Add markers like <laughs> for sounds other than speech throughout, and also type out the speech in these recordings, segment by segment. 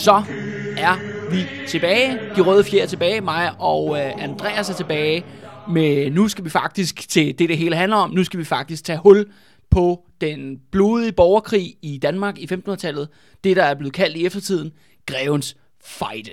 Så er vi tilbage. De røde fjer er tilbage. Mig og øh, Andreas er tilbage. Men nu skal vi faktisk til det, det hele handler om. Nu skal vi faktisk tage hul på den blodige borgerkrig i Danmark i 1500-tallet. Det, der er blevet kaldt i eftertiden Grevens Fejde.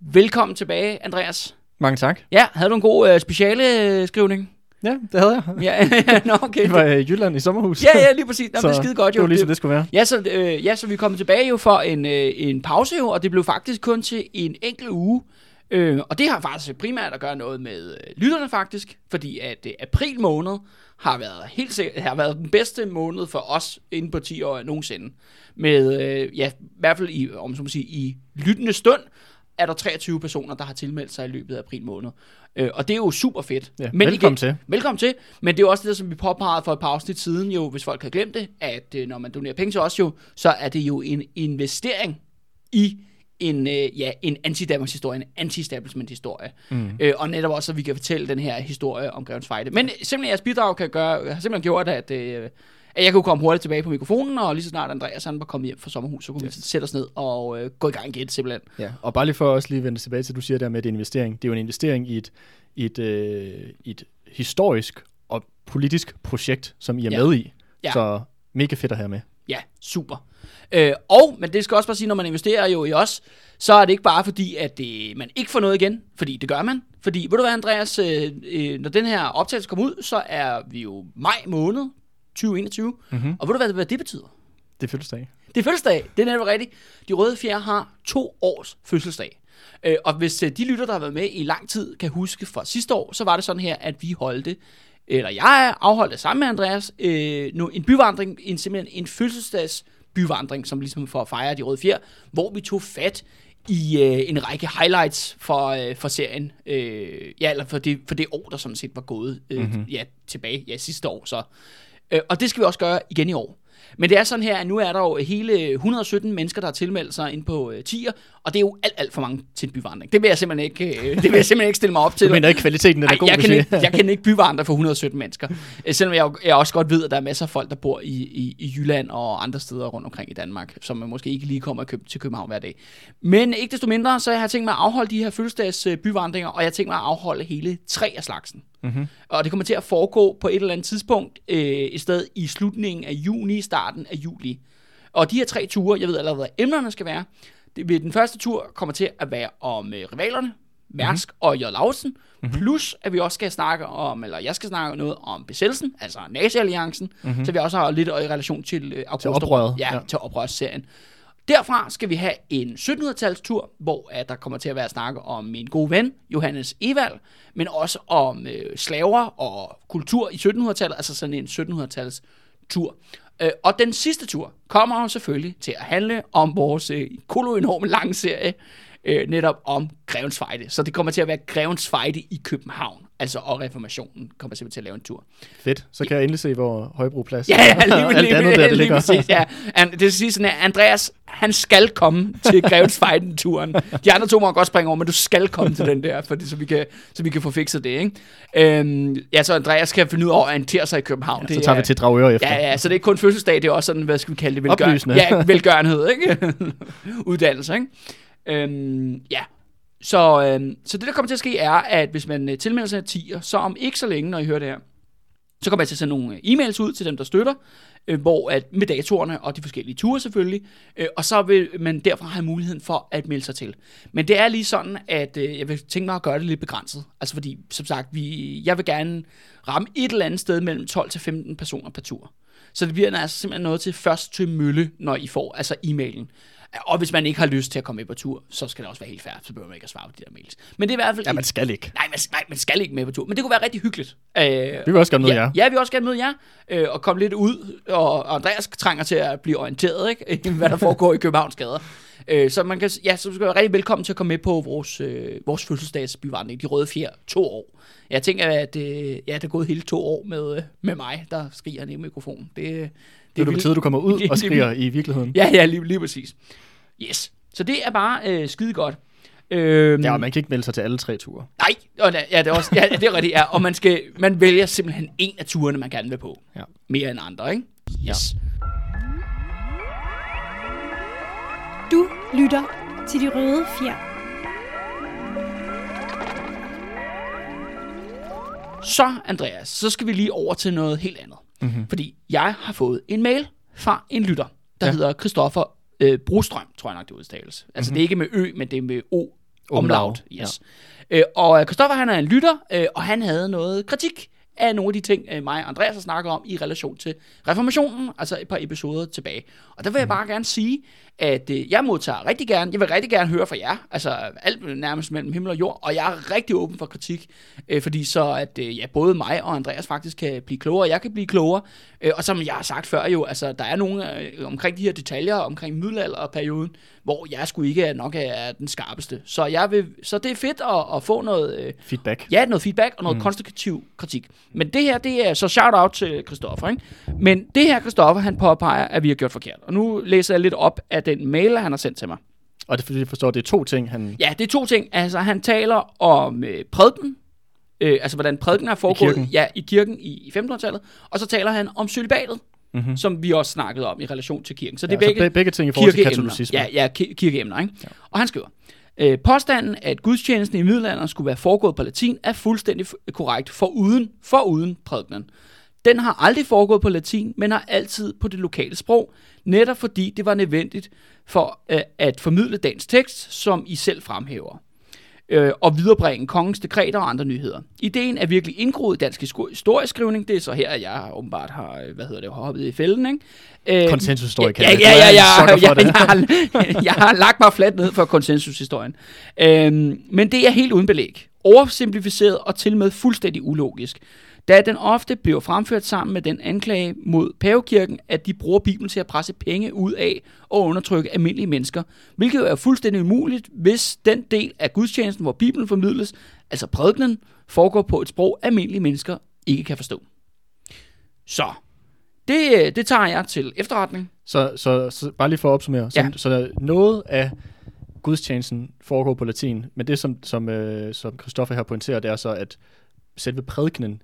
Velkommen tilbage, Andreas. Mange tak. Ja, havde du en god øh, speciale øh, skrivning? Ja, det havde jeg. <laughs> Ja, nå, okay. Det var i Jylland i sommerhus. Ja, ja, lige præcis. Nå, det er skide godt, jo. Det var ligesom det skulle være. Ja, så, øh, ja, så vi kommet tilbage jo for en, øh, en pause jo, og det blev faktisk kun til en enkelt uge. Øh, og det har faktisk primært at gøre noget med øh, lytterne faktisk, fordi at øh, april måned har været helt sikkert, har været den bedste måned for os inden på 10 år nogensinde. Med, øh, ja, i hvert fald i, om så må sige, i lyttende stund, er der 23 personer, der har tilmeldt sig i løbet af april måned. Øh, og det er jo super fedt. Ja, velkommen til. Velkommen til. Men det er jo også det, som vi påpegede for et par afsnit siden, jo, hvis folk har glemt det, at øh, når man donerer penge til os jo, så er det jo en investering i en, øh, ja, en anti historie en anti-establishment-historie. Mm. Øh, og netop også, at vi kan fortælle den her historie om Grevens Fejde. Men simpelthen jeres bidrag kan gøre, har simpelthen gjort, at, øh, at jeg kunne komme hurtigt tilbage på mikrofonen, og lige så snart Andreas han var kommet hjem fra sommerhus, så kunne yes. vi sætte os ned og øh, gå i gang igen simpelthen. Ja, og bare lige for også lige vende tilbage til, at du siger der med, at det er en investering. Det er jo en investering i et, et, øh, et historisk og politisk projekt, som I er Ja. med i. Ja. Så mega fedt at have med. Ja, super. Øh, og, men det skal også bare sige, når man investerer jo i os, så er det ikke bare fordi, at det, man ikke får noget igen, fordi det gør man. Fordi, ved du hvad, Andreas, øh, øh, når den her optagelse kommer ud, så er vi jo maj måned 2021. Mm-hmm. Og ved du hvad, hvad det betyder? Det er fødselsdag. Det er fødselsdag, det er netop rigtigt. De røde fjer har to års fødselsdag. Øh, og hvis øh, de lytter, der har været med i lang tid, kan huske fra sidste år, så var det sådan her, at vi holdte, eller jeg afholdt det sammen med Andreas, øh, nu, en byvandring, en, simpelthen en fødselsdags byvandring, som ligesom for at fejre de røde fjer, hvor vi tog fat i øh, en række highlights for, øh, for serien. Øh, ja, eller for det, for det år, der sådan set var gået øh, mm-hmm. ja, tilbage ja, sidste år. Så. Øh, og det skal vi også gøre igen i år. Men det er sådan her, at nu er der jo hele 117 mennesker, der har tilmeldt sig ind på øh, tier, og det er jo alt, alt for mange til en byvandring. Det vil jeg simpelthen ikke, øh, det vil jeg simpelthen ikke stille mig op til. Mener ikke, kvaliteten er Ej, god, jeg, kan ikke, jeg kan ikke byvandre for 117 mennesker. Øh, Selvom jeg, jeg også godt ved, at der er masser af folk, der bor i, i, i Jylland og andre steder rundt omkring i Danmark, som man måske ikke lige kommer Køb- til København hver dag. Men ikke desto mindre, så har jeg tænkt mig at afholde de her fødselsdags øh, byvandringer, og jeg har tænkt mig at afholde hele tre af slagsen. Mm-hmm. Og det kommer til at foregå på et eller andet tidspunkt, øh, et sted i slutningen af juni, starten af juli. Og de her tre ture, jeg ved allerede, hvad emnerne skal være. Det, ved den første tur kommer til at være om øh, rivalerne, Mærsk mm-hmm. og J. Lausen. Mm-hmm. Plus, at vi også skal snakke om, eller jeg skal snakke noget om besættelsen, altså Nazi-alliancen, mm-hmm. så vi også har lidt i relation til øh, August oprøret, ja. ja, til oprørsserien. Derfra skal vi have en 1700-talstur, hvor at der kommer til at være snak om min gode ven, Johannes Evald, men også om øh, slaver og kultur i 1700-tallet, altså sådan en 1700-tals tur. Øh, og den sidste tur kommer jo selvfølgelig til at handle om vores øh, koloenorme lange serie, øh, netop om Grevens Fejde. Så det kommer til at være Grevens Fejde i København, altså og reformationen kommer simpelthen til at lave en tur. Fedt. Så kan jeg endelig se, hvor Højbroplads <laughs> Ja, ja, lige, lige, alt andet der, det lige ligger. præcis, ja. And, det vil sige sådan, at Andreas, han skal komme til Grevens Fejden-turen. De andre to må godt springe over, men du skal komme til den der, fordi, så, vi kan, så vi kan få fikset det, ikke? Øhm, ja, så Andreas kan finde ud af at orientere sig i København. Så Det tager er- vi til Dragør efter. Ja, ja, så det er ikke kun fødselsdag, det er også sådan, hvad skal vi kalde det? Velgør- Oplysende. Ja, velgørenhed, ikke? <laughs> Uddannelse, ikke? Øhm, ja, så, øhm, så det, der kommer til at ske, er, at hvis man øh, tilmelder sig 10'er, så om ikke så længe, når I hører det her, så kommer jeg til at sende nogle øh, e-mails ud til dem, der støtter. øh, hvor at med datorerne og de forskellige ture selvfølgelig, øh, og så vil man derfra have muligheden for at melde sig til. Men det er lige sådan, at øh, jeg vil tænke mig at gøre det lidt begrænset. Altså fordi, som sagt, vi, jeg vil gerne ramme et eller andet sted mellem 12 til 15 personer per tur. Så det bliver altså simpelthen noget til først til mølle, når I får altså e-mailen. Og hvis man ikke har lyst til at komme med på tur, så skal det også være helt fair, så behøver man ikke at svare på de der mails. Men det er i hvert fald... Ja, man skal ikke. Nej, man, nej, man skal ikke med på tur. Men det kunne være rigtig hyggeligt. Øh, Vi vil også gerne møde ja, jer. Ja, vi vil også gerne møde jer. Øh, og komme lidt ud. Og, Andreas trænger til at blive orienteret, ikke? <laughs> hvad der foregår i Københavns gader. Øh, så man kan, ja, så skal være rigtig velkommen til at komme med på vores, øh, vores fødselsdagsbyvandring, De Røde Fjer, to år. Jeg tænker, at øh, ja, det er gået hele to år med, øh, med mig, der skriger ned i mikrofonen. Det, det, Det er på tide, du kommer ud <laughs> og skriger i virkeligheden. Ja, ja, lige, lige præcis. Yes. Så det er bare øh, skide godt. Øhm, Ja, og man kan ikke melde sig til alle tre ture. Nej, og da- ja, det er, også, ja, det er rigtigt, ja. Og man, skal, man vælger simpelthen en af turene, man gerne vil på. Ja. Mere end andre, ikke? Yes. Du lytter til De Røde Fjer. Så, Andreas, så skal vi lige over til noget helt andet. Mhm. Mm-hmm. Fordi jeg har fået en mail fra en lytter, der ja. Ja. hedder Christoffer øh, Brostrøm, tror jeg nok, det udtales. Altså, mm-hmm. det er ikke med ø, men det er med o. Omlaut. Yes. Ja. Øh, og Christoffer, han er en lytter, øh, og han havde noget kritik af nogle af de ting, øh, mig og Andreas har snakket om i relation til reformationen, altså et par episoder tilbage. Og der vil jeg bare gerne sige, at øh, jeg modtager rigtig gerne, jeg vil rigtig gerne høre fra jer, altså alt nærmest mellem himmel og jord, og jeg er rigtig åben for kritik, øh, fordi så at ja, både mig og Andreas faktisk kan blive klogere, jeg kan blive klogere, og som jeg har sagt før jo, altså der er nogle omkring de her detaljer, omkring middelalderperioden, hvor jeg skulle ikke nok er den skarpeste. Så, jeg vil, så det er fedt at, at få noget, Feedback. Ja, noget feedback og noget mm. konstruktiv kritik. Men det her, det er så shout-out til Christoffer, ikke? Men det her, Christoffer, han påpeger, at vi har gjort forkert. Og nu læser jeg lidt op af den mail, han har sendt til mig. Og det er fordi, jeg forstår, det er to ting, han... Ja, det er to ting. Altså, han taler om øh, prædiken, øh, altså hvordan prædiken er foregået kirken. ja, i kirken i, i 1500-tallet, og så taler han om celibatet, mm-hmm. som vi også snakkede om i relation til kirken. Så det er Ja, begge, be- begge ting i forhold til katolicisme. Ja, ja ki- kirkeemner, ikke? Ja. Og han skriver, øh, påstanden, at gudstjenesten i middelalderen skulle være foregået på latin, er fuldstændig korrekt, for uden, for uden prædikenen. Den har aldrig foregået på latin, men har altid på det lokale sprog, netop fordi det var nødvendigt for øh, at formidle dagens tekst, som I selv fremhæver øh, og viderebringe kongens dekreter og andre nyheder. Ideen er virkelig indgroet i dansk historieskrivning. Det er så her, at jeg åbenbart har, øh, hvad hedder det, hoppet i fælden, ikke? Øh, Konsensushistoriker. Ja, ja, ja, ja, ja, ja, det. <laughs> jeg, har, jeg har lagt mig fladt ned for konsensushistorien. Øhm, men det er helt uden belæg. Oversimplificeret og til med fuldstændig ulogisk. Da den ofte bliver fremført sammen med den anklage mod pavekirken, at de bruger Bibelen til at presse penge ud af og undertrykke almindelige mennesker, hvilket jo er fuldstændig umuligt, hvis den del af gudstjenesten, hvor Bibelen formidles, altså prædikenen, foregår på et sprog, almindelige mennesker ikke kan forstå. Så, det, det tager jeg til efterretning. Så, så, så bare lige for at opsummere. Så, Ja. så noget af gudstjenesten foregår på latin, men det som, som, øh, som Christoffer her pointerer, det er så, at selve prædikenen,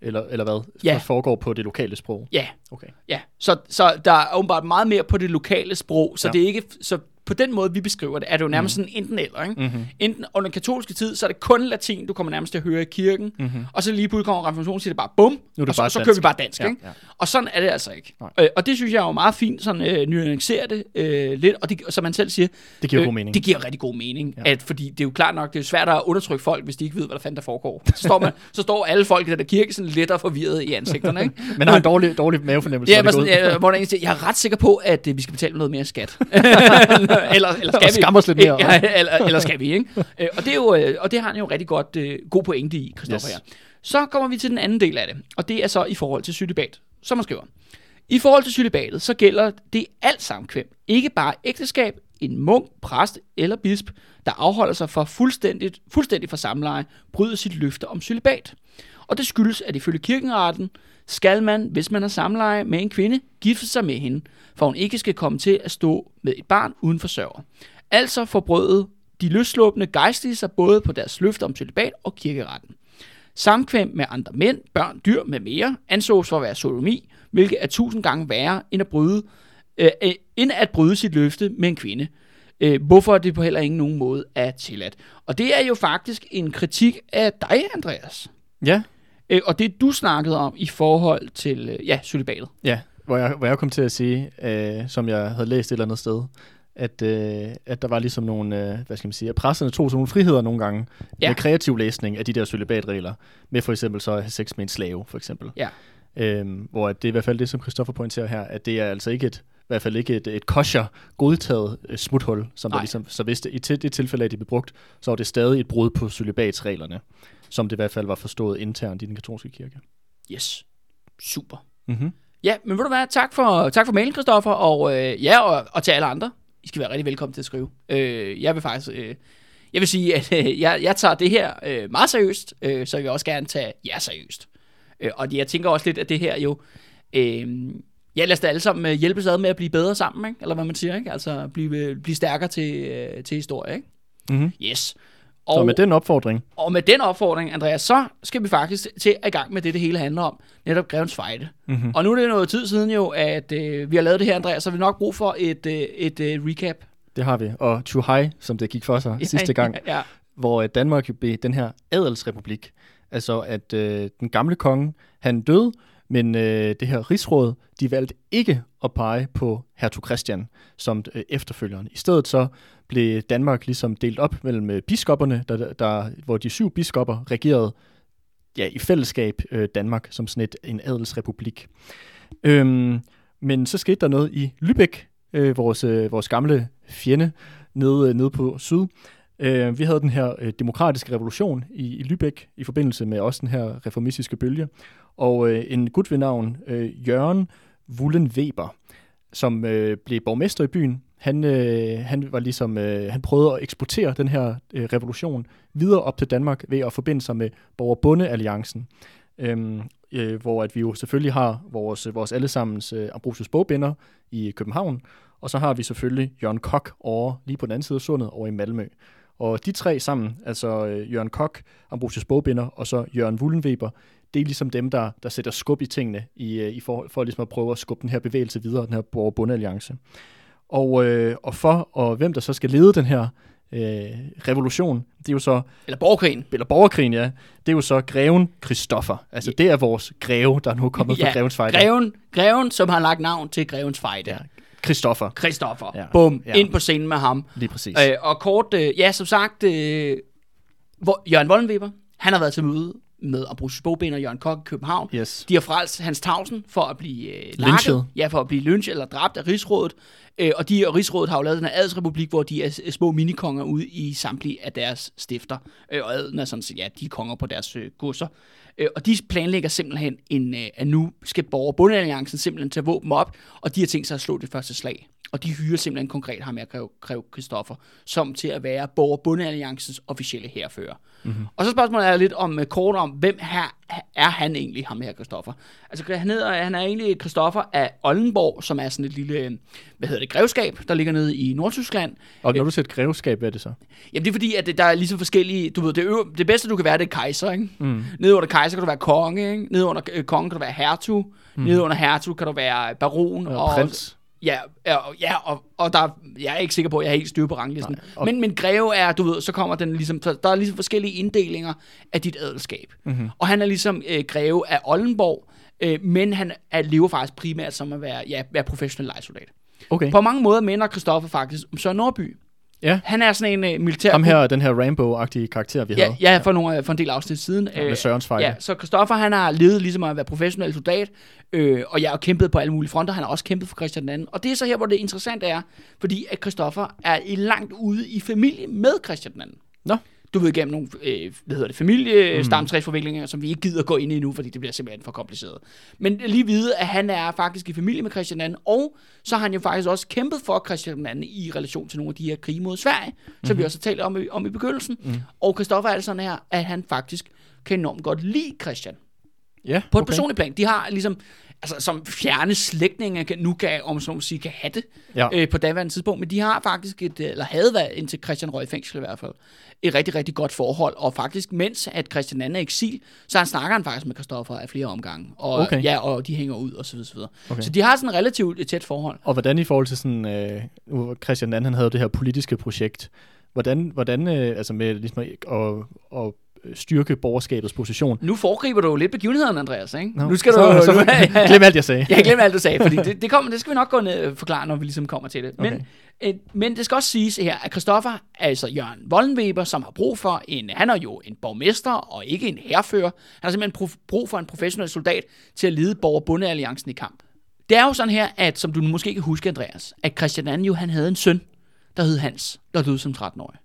eller, eller hvad, Ja. foregår på det lokale sprog. Ja, Okay. Ja, så, så der er åbenbart meget mere på det lokale sprog, så Ja. det er ikke, så på den måde, vi beskriver det, er det jo nærmest mm. sådan enten eller, ikke? Mm-hmm. Enten under den katolske tid, så er det kun latin, du kommer nærmest til at høre i kirken, mm-hmm. og så lige pludselig kommer reformationen, siger det bare bum, Nu er det og så, bare så dansk. kører vi bare dansk, Ja, ikke? ja. Og sådan er det altså ikke. Nej. Øh, og det synes jeg er jo meget fint, sådan øh, nuancere det øh, lidt, og det, som man selv siger, Det giver god mening. det giver rigtig god mening, Ja. at, fordi det er jo klart nok, det er svært at undertrykke folk, hvis de ikke ved, hvad der fanden der foregår. Så står, man, <laughs> så står alle folk i den der kirke sådan lidt og forvirret i ansigterne, ikke? <laughs> Men har en dårlig, dårlig mavefornemmelse. Ja, sådan, ja, hvor der er en, jeg er ret sikker på, at øh, vi skal betale noget mere skat. <laughs> <laughs> eller, eller skal Og vi? skamme os lidt mere. Ja, eller, eller skal vi, ikke? <laughs> Øh, og, det er jo, øh, og det har han jo rigtig godt øh, god pointe i, Christoffer Yes. her. Så kommer vi til den anden del af det, og det er så i forhold til celibat, som man skriver. I forhold til celibatet, så gælder det alt samkvem. Ikke bare ægteskab, en munk, præst eller bisp, der afholder sig for fuldstændigt, fuldstændigt for samleje, bryder sit løfte om celibat. Og det skyldes, at ifølge kirkenretten skal man, hvis man har samleje med en kvinde, gifte sig med hende, for hun ikke skal komme til at stå med et barn uden forsørger. Altså forbrød de løsslåbende gejstlige sig både på deres løfte om celibat og kirkeretten. Samkvem med andre mænd, børn, dyr med mere ansås for at være sodomi, hvilket er tusind gange værre end at bryde, øh, øh, end at bryde sit løfte med en kvinde. Øh, hvorfor det på heller ingen nogen måde er tilladt. Og det er jo faktisk en kritik af dig, Andreas. Ja, Øh, og det du snakkede om i forhold til, øh, ja, celibatet. ja. hvor, jeg, hvor jeg kom til at sige, øh, som jeg havde læst et eller andet sted, at, øh, at der var ligesom nogle, øh, hvad skal man sige, at presserne tog sådan nogle friheder nogle gange Ja. med kreativ læsning af de der celibatregler, med for eksempel så at have sex med en slave, for eksempel. Ja. Øhm, hvor at det er i hvert fald det, som Christoffer pointerer her, at det er altså ikke et, i hvert fald ikke et, et kosher godtaget øh, smuthul, som der Nej. ligesom, så hvis det, i til, det tilfælde, at det blev brugt, så var det stadig et brud på celibatsreglerne, som det i hvert fald var forstået internt i den katolske kirke. Yes. Super. Mm-hmm. Ja, men ved du hvad, tak for, tak for mailen, Christoffer, og øh, ja, og, og til alle andre. I skal være rigtig velkommen til at skrive. Øh, jeg vil faktisk, øh, jeg vil sige, at øh, jeg, jeg tager det her øh, meget seriøst, øh, så jeg vil også gerne tage jer seriøst. Øh, og jeg tænker også lidt, at det her jo, øh, ja, lad os da alle sammen øh, hjælpes ad med at blive bedre sammen, ikke? eller hvad man siger, ikke? altså blive, blive stærkere til, øh, til historie. Ikke? Mm-hmm. Yes. Så med den opfordring, Og med den opfordring, Andreas, så skal vi faktisk til at i gang med det, det hele handler om. Netop Grevens Fejde. Mm-hmm. Og nu er det noget tid siden jo, at øh, vi har lavet det her, Andreas, så har vi nok brug for et, øh, et øh, recap. det har vi. Og Chu Hai, som det gik for sig <laughs> ja, sidste gang, Ja, hvor øh, Danmark jo blev den her adelsrepublik. Altså at øh, den gamle konge, han døde, men øh, det her rigsråd, de valgte ikke at pege på hertug Christian som øh, efterfølgeren. I stedet så blev Danmark ligesom delt op mellem øh, biskopperne, der, der, hvor de syv biskopper regerede ja, i fællesskab øh, Danmark som sådan et, en adelsrepublik. Øhm, men så skete der noget i Lübeck, øh, vores, øh, vores gamle fjende nede, øh, nede på syd. Øh, vi havde den her øh, demokratiske revolution i, i Lübeck i forbindelse med også den her reformistiske bølge. Og øh, en gut ved navn øh, Jørgen Wullen Weber, som øh, blev borgmester i byen, han, øh, han var ligesom, øh, han prøvede at eksportere den her øh, revolution videre op til Danmark ved at forbinde sig med Borgerbundealliancen, Øhm, øh, hvor at vi jo selvfølgelig har vores, vores allesammens øh, Ambrosius bogbinder i København, og så har vi selvfølgelig Jørgen Kok over lige på den anden side af sundet over i Malmø. Og de tre sammen, altså øh, Jørgen Kok, Ambrosius bogbinder og så Jørgen Wullenweber, det er ligesom dem, der, der sætter skub i tingene i, øh, i forhold for ligesom at prøve at skubbe den her bevægelse videre, den her Borgerbunde-alliance. Og, øh, og for, og hvem der så skal lede den her øh, revolution, det er jo så eller borgerkrigen. eller borgerkrigen, ja, det er jo så greven Christoffer. Altså, det er vores greve, der er nu kommet fra grevens fejde. greven, greven, som har lagt navn til Grevens Fejde. Ja, Ja. Christoffer, Christoffer. Ja. Bum, Ja. ind på scenen med ham. lige præcis. Øh, og kort, øh, ja, som sagt, øh, hvor, Jørgen Wollenweber, han har været til møde med Ambrosius Bogbind og Jørgen Kok i København. Yes. De har frelst Hans Tausen for at blive øh, Lynchet. Ja, for at blive lynchet eller dræbt af Rigsrådet. Øh, og de og Rigsrådet har jo lavet den her adelsrepublik, hvor de er, er små minikonger ude i samtlige af deres stifter. Øh, og adelen er sådan set, ja, de er konger på deres øh, godser. Øh, og de planlægger simpelthen, en, øh, at nu skal Borgerbundealliancen simpelthen tage våben op, og de har tænkt sig at slå det første slag. Og de hyrer simpelthen konkret ham her, Grev, Kristoffer, som til at være Borgerbundealliancens officielle herfører. Mm-hmm. Og så spørgsmålet er lidt om øh, kort om, hvem her er han egentlig, ham her Christoffer? Altså han, hedder, han er egentlig Christoffer af Oldenborg, som er sådan et lille, øh, hvad hedder det, grevskab, der ligger nede i Nordtyskland. Og når du siger et grevskab, hvad er det så? Jamen det er fordi, at det, der er ligesom forskellige, du ved, det, øver, det bedste du kan være, det er kejser, ikke? Mm. Nede under kejser kan du være konge, ikke? Nede under øh, konge kan du være hertug, mm. nede under hertug kan du være baron. Og prins. Ja, ja, og- ja og, og der, jeg er ikke sikker på, at jeg har helt styr på ranglisten. Nej, og- Men, men greve er, du ved, så kommer den ligesom, så der er ligesom forskellige inddelinger af dit adelskab. Mm-hmm. Og han er ligesom øh, greve af Oldenborg, øh, men han er, lever faktisk primært som at være, ja, være professionel lejesoldat. Okay. På mange måder minder Christoffer faktisk om Søren Nordby. Ja, Han er sådan en øh, militær... ham her, den her Rambo-agtige karakter, vi Ja, havde. ja for, nogle, for en del afsnit siden. Ja, med Sørens fejde. Ja, så Christoffer, han har levet ligesom at være professionel soldat, øh, og jeg har kæmpet på alle mulige fronter. Han har også kæmpet for Christian II. Og det er så her, hvor det interessante er, fordi at Christoffer er langt ude i familie med Christian II. Nå. Du ved gennem nogle, øh, hvad hedder det, familiestamtræsforviklinger, som vi ikke gider gå ind i nu, fordi det bliver simpelthen for kompliceret. Men lige vide, at han er faktisk i familie med Christian II, og så har han jo faktisk også kæmpet for Christian II i relation til nogle af de her krige mod Sverige, som Mhm. vi også har talt om, i- om i begyndelsen. Mm. Og Christoffer er det sådan her, at han faktisk kan enormt godt lide Christian. ja På et okay. personligt plan. De har ligesom, altså som fjerne slægtninge kan, nu kan, om så sige, kan have det Ja. øh, på daværende tidspunkt, men de har faktisk et, øh, eller havde været indtil Christian røg i fængsel i hvert fald, et rigtig, rigtig godt forhold, og faktisk mens at Christian II er i eksil, så han snakker han faktisk med Christoffer af flere omgange, og, Okay. ja, og de hænger ud, og så videre, så videre. Okay. Så de har sådan et relativt et tæt forhold. Og hvordan i forhold til sådan, øh, Christian II, han havde det her politiske projekt, hvordan, hvordan øh, altså med ligesom at, at, at styrke borgerskabets position. Nu foregriber du jo lidt begivenheden, Andreas, ikke? Nå, nu skal så, du... Så, nu, <laughs> <laughs> glem alt, jeg sagde. Jeg glemmer alt, du sagde, fordi <laughs> det, det, kommer, det skal vi nok gå ned og forklare, når vi ligesom kommer til det. Men, Okay. øh, men det skal også siges her, at Christoffer, altså Jørgen Wollenweber, som har brug for en, han er jo en borgmester og ikke en herrefører, han har simpelthen prof- brug for en professionel soldat til at lede borger-bundealliancen i kamp. Det er jo sådan her, at som du måske kan huske, Andreas, at Christian II jo, han havde en søn, der hed Hans, der døde som 13-årig.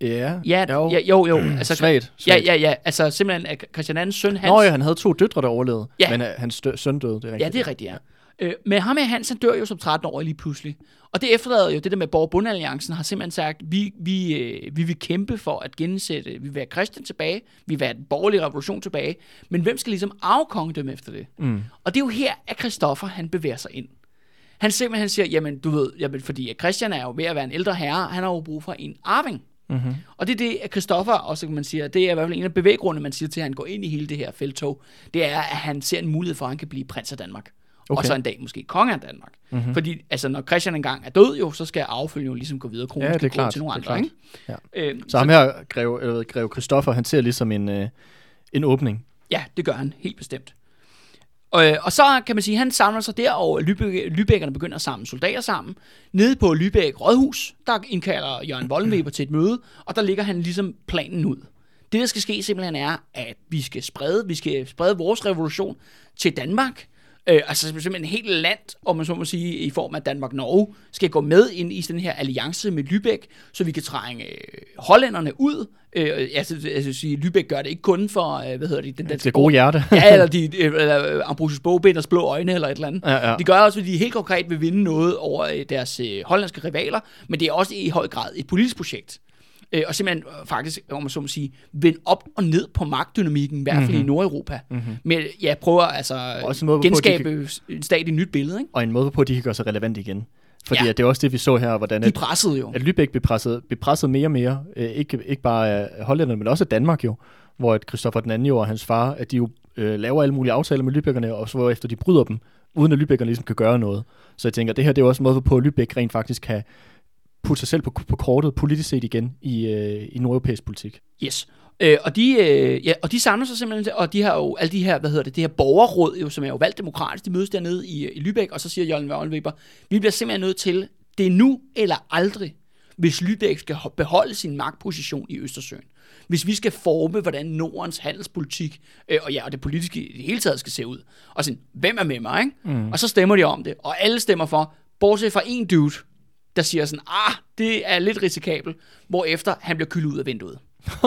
Ja, Ja, jo. ja, jo, jo. <clears throat> Altså, Svagt, Ja, svagt. ja, ja. Altså simpelthen, at Christian II's søn, Hans... Nå ja, han havde to døtre, der overlevede, Ja. men øh, hans dø- søn døde, det er rigtigt. Ja, det er rigtigt, ja. Øh, men ham her Hans, han dør jo som 13-årig lige pludselig. Og det efterlader jo det der med Borg Bundealliancen har simpelthen sagt, vi, vi, øh, vi vil kæmpe for at gensætte, vi vil have Christian tilbage, vi vil have den borgerlige revolution tilbage, men hvem skal ligesom afkonge dem efter det? Mm. Og det er jo her, at Christoffer han bevæger sig ind. Han simpelthen siger, jamen du ved, jamen, fordi Christian er jo ved at være en ældre herre, han har jo brug for en arving. Mm-hmm. Og det er det, at Christoffer også kan man sige, det er i hvert fald en af bevæggrundene, man siger til, at han går ind i hele det her feltog, det er, at han ser en mulighed for, at han kan blive prins af Danmark. Okay. Og så en dag måske konge af Danmark. Mm-hmm. Fordi altså, når Christian engang er død jo, så skal arvefølgen jo ligesom gå videre. Kronen Ja, det er klart, til nogle det er andre, klart. ikke? Ja. Øhm, Så ham her, greve, eller, greve Christoffer, han ser ligesom en, øh, en åbning. Ja, det gør han helt bestemt. Og, øh, og så kan man sige, han samler sig der, og Lübeck, Lübeckerne begynder at samle soldater sammen. Nede på Lübeck Rådhus, der indkalder Jørgen Vollenweber til et møde, og der ligger han ligesom planen ud. Det, der skal ske simpelthen er, at vi skal sprede, vi skal sprede vores revolution til Danmark. Øh, altså simpelthen et helt land, om man så må sige, i form af Danmark-Norge, skal gå med ind i den her alliance med Lübeck, så vi kan trænge øh, hollænderne ud. Øh, altså, altså sige, Lübeck gør det ikke kun for, øh, hvad hedder det, den danske Det gode hjerte. <laughs> ja, eller, <laughs> de, øh, eller øh, Ambrosius Bogbinders blå øjne, eller et eller andet. Ja, ja. De gør også, at de helt konkret vil vinde noget over øh, deres øh, hollandske rivaler, men det er også i høj grad et politisk projekt. Øh, og simpelthen øh, faktisk, om man så må sige, vende op og ned på magtdynamikken, i hvert fald mm-hmm. i Nordeuropa. Mm-hmm. Men ja, prøver altså Også en måde, genskabe en stat i et nyt billede. Ikke? Og en måde på, at de kan gøre sig relevant igen. Fordi Ja. at det er også det, vi så her, hvordan De at, pressede jo. at Lübeck blev presset, blev presset mere og mere. Øh, ikke, ikke bare af hollænderne, men også af Danmark jo. Hvor at Christoffer den anden jo og hans far, at de jo øh, laver alle mulige aftaler med Lübeckerne, og så efter de bryder dem, uden at Lübeckerne ligesom kan gøre noget. Så jeg tænker, det her det er også en måde på, at Lübeck rent faktisk kan putte sig selv på, på kortet politisk set igen i, øh, i nordeuropæisk politik. Yes. Øh, og, de, øh, ja, og de samler sig simpelthen, og de har jo alle de her, hvad hedder det, det her borgerråd, jo, som er jo valgt demokratisk, de mødes dernede i, i Lübeck, og så siger Jørgen Wollenweber, vi bliver simpelthen nødt til, det er nu eller aldrig, hvis Lübeck skal ho- beholde sin magtposition i Østersøen. Hvis vi skal forme, hvordan Nordens handelspolitik, øh, og ja, og det politiske i det hele taget skal se ud. Og sådan, hvem er med mig, ikke? Mm. Og så stemmer de om det, og alle stemmer for, bortset fra en dude, der siger sådan, ah, det er lidt risikabelt, hvorefter han bliver kyldet ud af vinduet.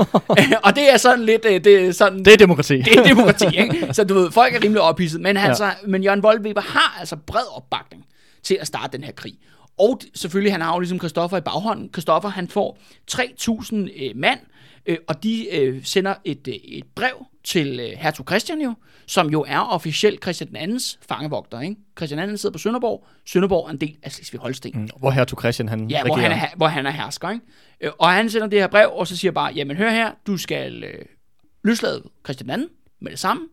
<laughs> og det er sådan lidt, øh, det er sådan, Det er demokrati. det er demokrati, ikke? <laughs> Så du ved, folk er rimelig ophidset, men, han, ja. men Jørgen Voldweber har altså bred opbakning til at starte den her krig. Og selvfølgelig, han har jo ligesom Christoffer i baghånden. Christoffer, han får 3.000 øh, mand, øh, og de øh, sender et, øh, et brev til øh, hertug Christian jo, som jo er officielt Christian II's fangevogter, ikke? Christian II sidder på Sønderborg. Sønderborg er en del af Slesvig-Holsten. Mm, Hvor hertug Christian han Ja, hvor regerer. han, er, hvor han er hersker, ikke? Øh, Og han sender det her brev, og så siger bare, jamen hør her, du skal øh, løslade Christian II med det samme,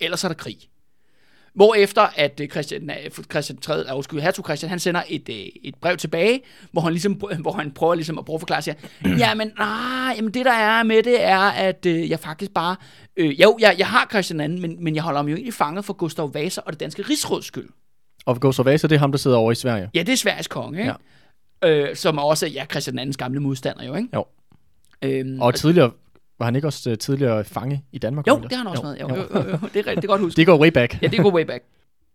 ellers er der krig. Hvorefter at øh, Christian, øh, Christian 3, eller undskyld, hertug Christian, han sender et, øh, et brev tilbage, hvor han, ligesom, hvor han prøver ligesom at prøve at forklare sig, <clears throat> jamen, ah, jamen det der er med det er, at øh, jeg faktisk bare, øh, jo, jeg, jeg har Christian II, men, men jeg holder ham jo egentlig fanget for Gustav Vasa og det danske rigsråds skyld. Og Gustav Vasa, det er ham, der sidder over i Sverige. Ja, det er Sveriges konge, ikke? Ja. Øh, som også er ja, Christian II's gamle modstander jo, ikke? Jo. Øhm, Og tidligere, var han ikke også øh, tidligere fange i Danmark? jo, det har han også været. Jo, jo. jo, jo, jo, det er det er godt huske. Det går way back. Ja, det går way back.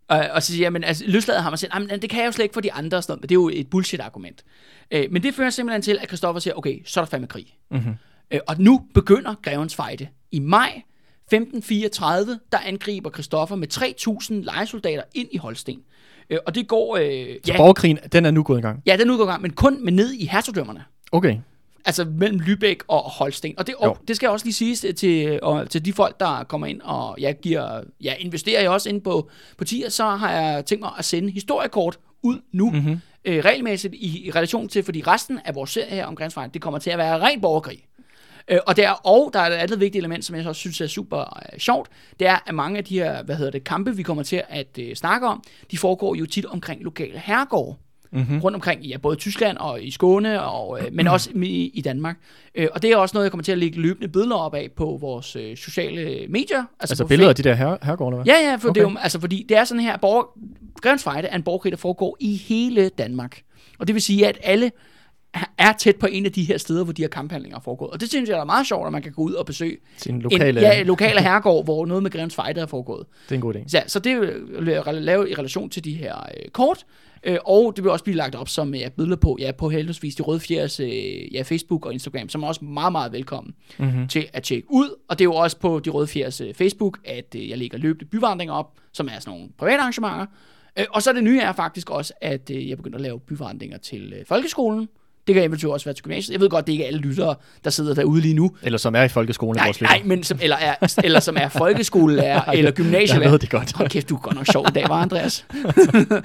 Og, og så siger jeg, men altså, løslader ham og siger, "Jamen, det kan jeg jo slet ikke for de andre og sådan noget, men det er jo et bullshit-argument. Øh, men det fører simpelthen til, at Christoffer siger, okay, så er der fandme krig. Mm-hmm. Øh, og nu begynder grevens fejde. I maj 1534, der angriber Christoffer med 3.000 lejesoldater ind i Holsten. Øh, og det går... Øh, Så ja, borgerkrigen, den er nu gået i gang. ja, den udgår i gang, men kun med ned i hertugdømmerne. Okay. Altså mellem Lübeck og Holsten. Og det, og det skal også lige siges til, og, til de folk, der kommer ind, og jeg, giver, jeg investerer jo også ind på, på TIR, så har jeg tænkt mig at sende historiekort ud nu, mm-hmm. øh, regelmæssigt i, i relation til, fordi resten af vores serie her om Grænsvejen, det kommer til at være ren borgerkrig. Øh, og, der, og der er et andet vigtigt element, som jeg så også synes er super øh, sjovt, det er, at mange af de her, hvad hedder det, kampe, vi kommer til at øh, snakke om, de foregår jo tit omkring lokale herregårde. Mm-hmm. rundt omkring, ja, både i Tyskland og i Skåne, og, øh, men også i, i Danmark. Øh, og det er også noget, jeg kommer til at lægge løbende billeder op af på vores øh, sociale medier. Altså på billeder af de der her, herregårde, hvad? Ja, ja, for okay. det er jo, altså, fordi det er sådan her, borger, Grevens Fejde er en borgerkrig, der foregår i hele Danmark. Og det vil sige, at alle er tæt på en af de her steder, hvor de her kamphandlinger er foregået. Og det synes jeg er meget sjovt, at man kan gå ud og besøge Sin lokale... en ja, lokale herregård, hvor noget med Grevens Fejde er foregået. Det er en god idé. Ja, så det vil jeg lave i relation til de her øh, kort, øh, og det vil også blive lagt op som ja, billeder på, ja, på heldigvis de røde fjers, øh, ja, Facebook og Instagram, som er også meget, meget velkommen mm-hmm. til at tjekke ud. Og det er jo også på de røde fjers øh, Facebook, at øh, jeg lægger løbende byvandringer op, som er sådan nogle private arrangementer. Øh, og så det nye er faktisk også, at øh, jeg begynder at lave byvandringer til øh, folkeskolen. Det kan eventuelt også være til gymnasiet. Jeg ved godt, det ikke er alle lyttere, der sidder derude lige nu. Eller som er i folkeskolen Nej, nej, men som, eller, er, eller som er folkeskolelærer <laughs> eller Jeg ved gymnasielærer. det godt. Hold kæft, du er godt nok sjov i dag, var Andreas? <laughs>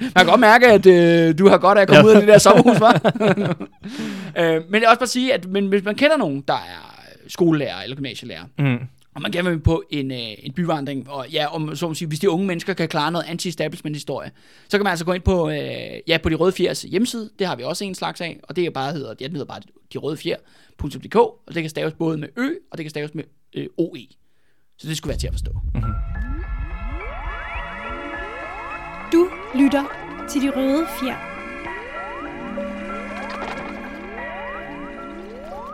Man kan godt mærke, at øh, du har godt af at komme ud af det der sommerhus, var. <laughs> øh, men jeg vil også bare sige, at men, hvis man kender nogen, der er skolelærer eller gymnasielærer, Mm. Og man gerne vil på en, øh, en byvandring, og ja, om, så må man sige, hvis de unge mennesker kan klare noget anti-establishment-historie, så kan man altså gå ind på, øh, ja, på de røde fjers hjemmeside, det har vi også en slags af, og det er bare hedder, ja, den hedder bare de røde fjer.dk, og det kan staves både med ø, og det kan staves med øh, OE. Så det skulle være til at forstå. Du lytter til De Røde Fjer.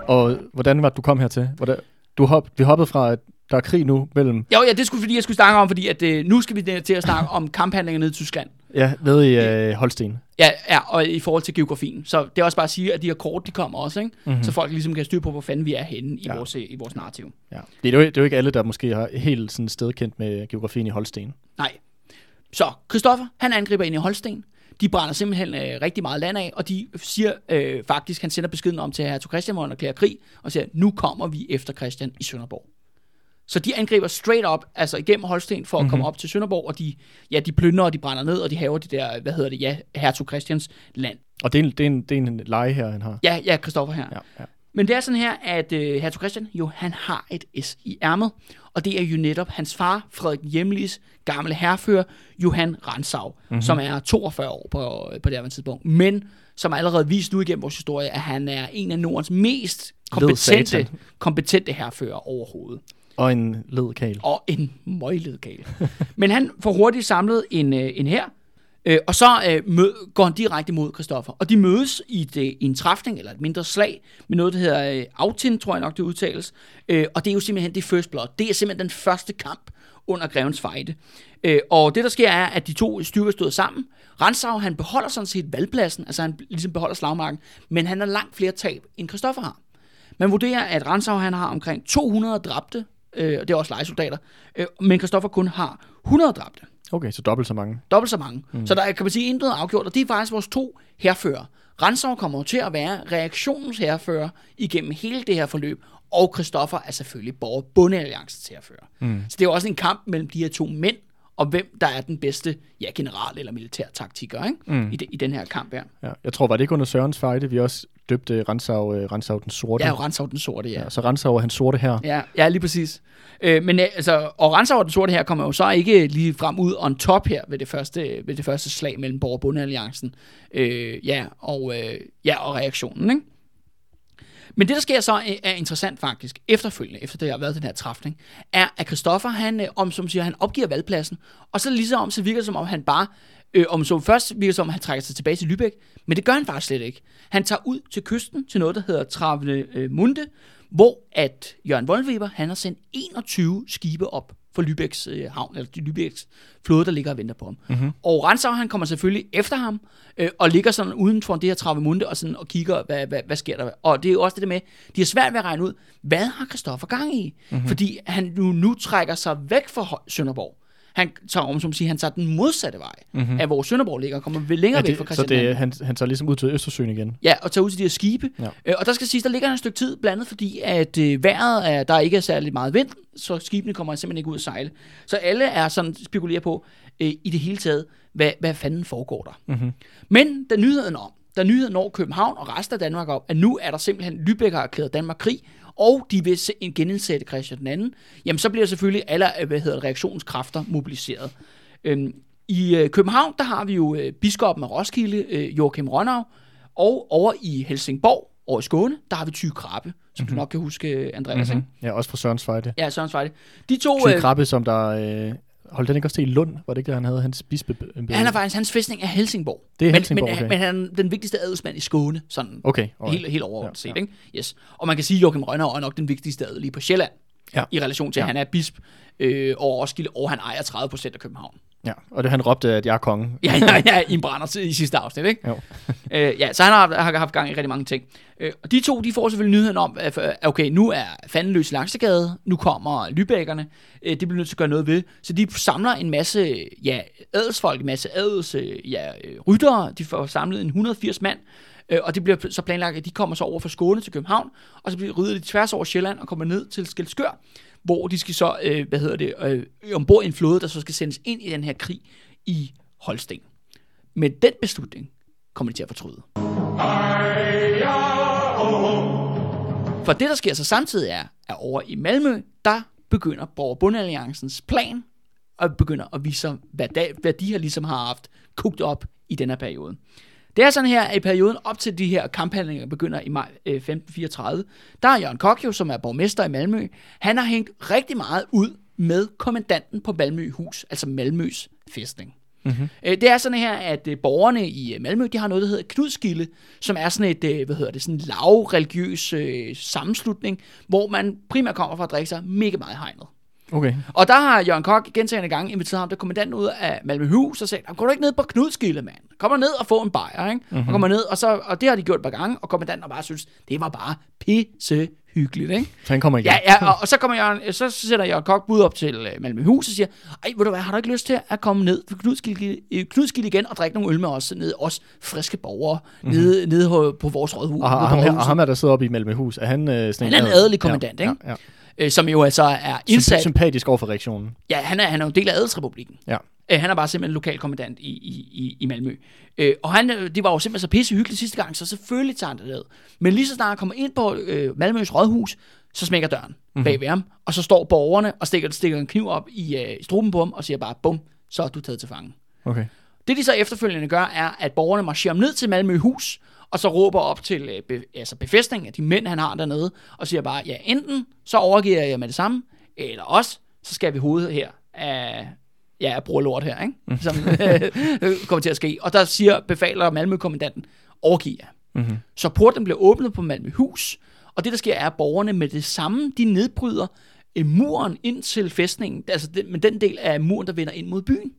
Og hvordan var det, du kom hertil? Hvordan, du hop, vi hoppede fra, at der er krig nu mellem, Jo, ja, det skulle fordi, jeg skulle snakke om, fordi at, øh, nu skal vi til at snakke om kamphandlinger nede i Tyskland. ja, nede i øh, Holsten. Ja, ja, og i forhold til geografien. Så det er også bare at sige, at de her kort, de kommer også, ikke? Mm-hmm. Så folk ligesom kan styre på, hvor fanden vi er henne i, Ja. vores, øh, i vores narrativ. Ja. Det, er jo, det er jo ikke alle, der måske har helt sådan stedkendt med geografien i Holsten. Nej. Så, Christoffer, han angriber ind i Holsten. De brænder simpelthen øh, rigtig meget land af, og de siger øh, faktisk, han sender beskeden om til hertug Christian, hvor han erklærer krig, og siger, nu kommer vi efter Christian i Sønderborg. Så de angriber straight up, altså igennem Holsten, for at mm-hmm. komme op til Sønderborg, og de, ja, de plyndrer, og de brænder ned, og de haver de der, hvad hedder det, ja, hertug Christians land. Og det er en, det er en, det er en leje her, han har. Ja, ja, Christoffer her. Ja, ja. Men det er sådan her, at øh, hertug Christian, jo, han har et S i ærmet, og det er jo netop hans far, Frederik Hjemlis gamle herrefører, Johan Ransau, Mhm. mm-hmm. som er 42 år på, på det her tidspunkt, men som er allerede vist nu igennem vores historie, at han er en af Nordens mest kompetente, kompetente herrefører overhovedet. Og en ledkal. Og en møgledgal. men han får hurtigt samlet en, øh, en her, Øh, og så øh, mød, går han direkte mod Christoffer. Og de mødes i, et, øh, i en træfning, eller et mindre slag, med noget, der hedder øh, Autin, tror jeg nok, det udtales. Øh, og det er jo simpelthen det first blood. Det er simpelthen den første kamp under Grevens Fejde. Øh, og det, der sker, er, at de to styrker stod sammen. Ransau, han beholder sådan set valgpladsen, altså han ligesom beholder slagmarken, men han har langt flere tab, end Christoffer har. Man vurderer, at Ransau han har omkring 200 dræbte, øh, og det er også lejesoldater, øh, men Christoffer kun har 100 dræbte. Okay, så dobbelt så mange. Dobbelt så mange. Mm. Så der er, kan man sige, intet afgjort, og det er faktisk vores to herfører. Ransau kommer til at være reaktionens herfører igennem hele det her forløb, og Christoffer er selvfølgelig borger bundealliancens herfører. Mm. Så det er jo også en kamp mellem de her to mænd, og hvem der er den bedste ja, general eller militær taktiker ikke? Mm. I, de, i den her kamp her. Ja. Jeg tror, var det ikke under Sørens fejde, vi også døbte Ransau, uh, Ransau den sorte. Ja, Ransau den sorte, ja. ja. Så Ransau er hans sorte her. Ja, ja lige præcis. Øh, men altså, og Ransau den sorte her kommer jo så ikke lige frem ud on top her ved det første, ved det første slag mellem Borg og Bundealliancen. Øh, ja, og, øh, ja, og reaktionen, ikke? Men det, der sker så, er interessant faktisk, efterfølgende, efter det har været den her træfning, er, at Christoffer, han, øh, om som siger, han opgiver valgpladsen, og så lige så virker det som om, han bare, øh, om som først virker det som om, han trækker sig tilbage til Lübeck, men det gør han faktisk slet ikke. Han tager ud til kysten til noget, der hedder Travne øh, Munde, hvor at Jørgen Voldweber, han har sendt 21 skibe op for Lübecks øh, havn, eller Lübecks flåde, der ligger og venter på ham. Mm-hmm. Og Ransau, han kommer selvfølgelig efter ham, øh, og ligger sådan uden for det her Travemünde, og, sådan, og kigger, hvad, hvad, hvad sker der. Og det er jo også det der med, de har svært ved at regne ud, hvad har Christoffer gang i? Mm-hmm. Fordi han nu, nu trækker sig væk fra Sønderborg. Han tager, om som siger, han tager den modsatte vej mm-hmm. af hvor Sønderborg ligger, og kommer længere Ja, væk fra det, så Christian det, han, han tager ligesom ud til Østersøen igen. Ja, og tager ud til de her skibe. Ja. Øh, og der skal siges, der ligger et stykke tid, blandt andet fordi, at øh, vejret er, der ikke er særlig meget vind, så skibene kommer simpelthen ikke ud at sejle. Så alle er sådan spekulerer på, øh, i det hele taget, hvad, hvad fanden foregår der. Mm-hmm. Men da nyheden om, da nyheden når København og resten af Danmark op, at nu er der simpelthen, Lübeck har erklæret Danmark krig, og de vil genindsætte Christian den anden, jamen så bliver selvfølgelig alle, øh, hvad hedder reaktionskræfter mobiliseret. Øhm, I øh, København, der har vi jo øh, biskoppen af Roskilde, øh, Joachim Rønnav, og over i Helsingborg, over i Skåne, der har vi Ty Krabbe, som mm-hmm. du nok kan huske, øh, Andreas, mm-hmm. Ja, også fra Sørens Fejde. Ja, Søren Svejde. De to... Ty Øh, Krabbe, som der... Øh, holdt den ikke også til i Lund? Var det ikke der, han havde hans bispe? han er faktisk, hans fæstning er Helsingborg. Det er men, Helsingborg, men, okay. men han er den vigtigste adelsmand i Skåne, sådan Okay, alright. helt, helt overordnet Ja, set. Ikke? Yes. Og man kan sige, at Joachim Rønner er nok den vigtigste adelige på Sjælland, Ja. i relation til, at Ja. han er bisp øh, over Roskilde, og han ejer 30 procent af København. Ja, og det han råbte, at jeg er konge. Ja, ja, ja, i en brænder i sidste afsnit, ikke? Jo. <laughs> øh, ja, så han har, har haft gang i rigtig mange ting. Øh, og de to, de får selvfølgelig nyheden om, at okay, nu er fandenløs Laksegade, nu kommer Lybækkerne, øh, det bliver nødt til at gøre noget ved. Så de samler en masse, ja, adelsfolk, en masse adels, øh, ja, øh, ryttere, de får samlet en 180 mand, øh, og det bliver så planlagt, at de kommer så over fra Skåne til København, og så bliver rydder de tværs over Sjælland og kommer ned til Skelskør, hvor de skal så, øh, hvad hedder det, øh, ombord i en flåde, der så skal sendes ind i den her krig i Holsten. Men den beslutning kommer de til at fortryde. For det, der sker så samtidig er, at over i Malmø, der begynder Borger Bundealliancens plan, og begynder at vise, hvad, da, hvad de her ligesom har haft kogt op i den her periode. Det er sådan her, at i perioden op til de her kamphandlinger begynder i maj øh, 1534, der er Jørgen Kokjo, som er borgmester i Malmø, han har hængt rigtig meget ud med kommandanten på Malmø hus, altså Malmøs fæstning. Mm-hmm. Det er sådan her, at øh, borgerne i øh, Malmø, de har noget, der hedder Knudskilde, som er sådan et, øh, hvad hedder det, sådan en lav-religiøs øh, sammenslutning, hvor man primært kommer for at drikke sig mega meget hegnet. Okay. Og der har Jørgen Kok gentagende gange inviteret ham, der kommandanten ud af Malmøhus, og sagde, går du ikke ned på Knudskilde, mand? Kommer ned og få en bajer, ikke? Mm-hmm. Og kommer ned, og, så, og det har de gjort et par gange, og kommandanten bare synes, det var bare pisse hyggeligt, ikke? Så han kommer igen. Ja, ja, og, og så, kommer Jørgen, så sætter Jørgen Kok bud op til øh, Malmøhus og siger, ej, ved du hvad, har du ikke lyst til at komme ned på Knudskilde, øh, Knudskilde igen og drikke nogle øl med os, nede, os friske borgere, mm-hmm. nede, nede på- vores rådhus. Og, og, ham, og ham er der sidder oppe i Malmøhus. Er han øh, sådan Han er en adel- adelig kommandant, ja, ikke? Ja, ja. Øh, som jo altså er indsat. sympatisk over for reaktionen. Ja, han er, han er jo en del af adelsrepublikken. Ja. Øh, han er bare simpelthen lokalkommandant i, i, i, i Malmø. Øh, og han, øh, det var jo simpelthen så pisse hyggeligt sidste gang, så selvfølgelig tager han det ned. Men lige så snart han kommer ind på øh, Malmøs rådhus, så smækker døren mm-hmm. bag ved ham, og så står borgerne og stikker, stikker en kniv op i øh, struben på ham, og siger bare, bum, så er du taget til fange. Okay. Det de så efterfølgende gør, er, at borgerne marcherer ned til Malmø hus, og så råber op til øh, be, altså befæstningen af de mænd, han har dernede, og siger bare, ja, enten så overgiver jeg med det samme, eller også, så skal vi hovedet her af, ja, af bror lort her, ikke? Som øh, <laughs> kommer til at ske. Og der siger, befaler Malmø-kommandanten, overgiv jer. Mm-hmm. Så porten bliver åbnet på Malmø hus, og det der sker er, at borgerne med det samme, de nedbryder øh, muren ind til fæstningen, altså den, men den del af muren, der vender ind mod byen.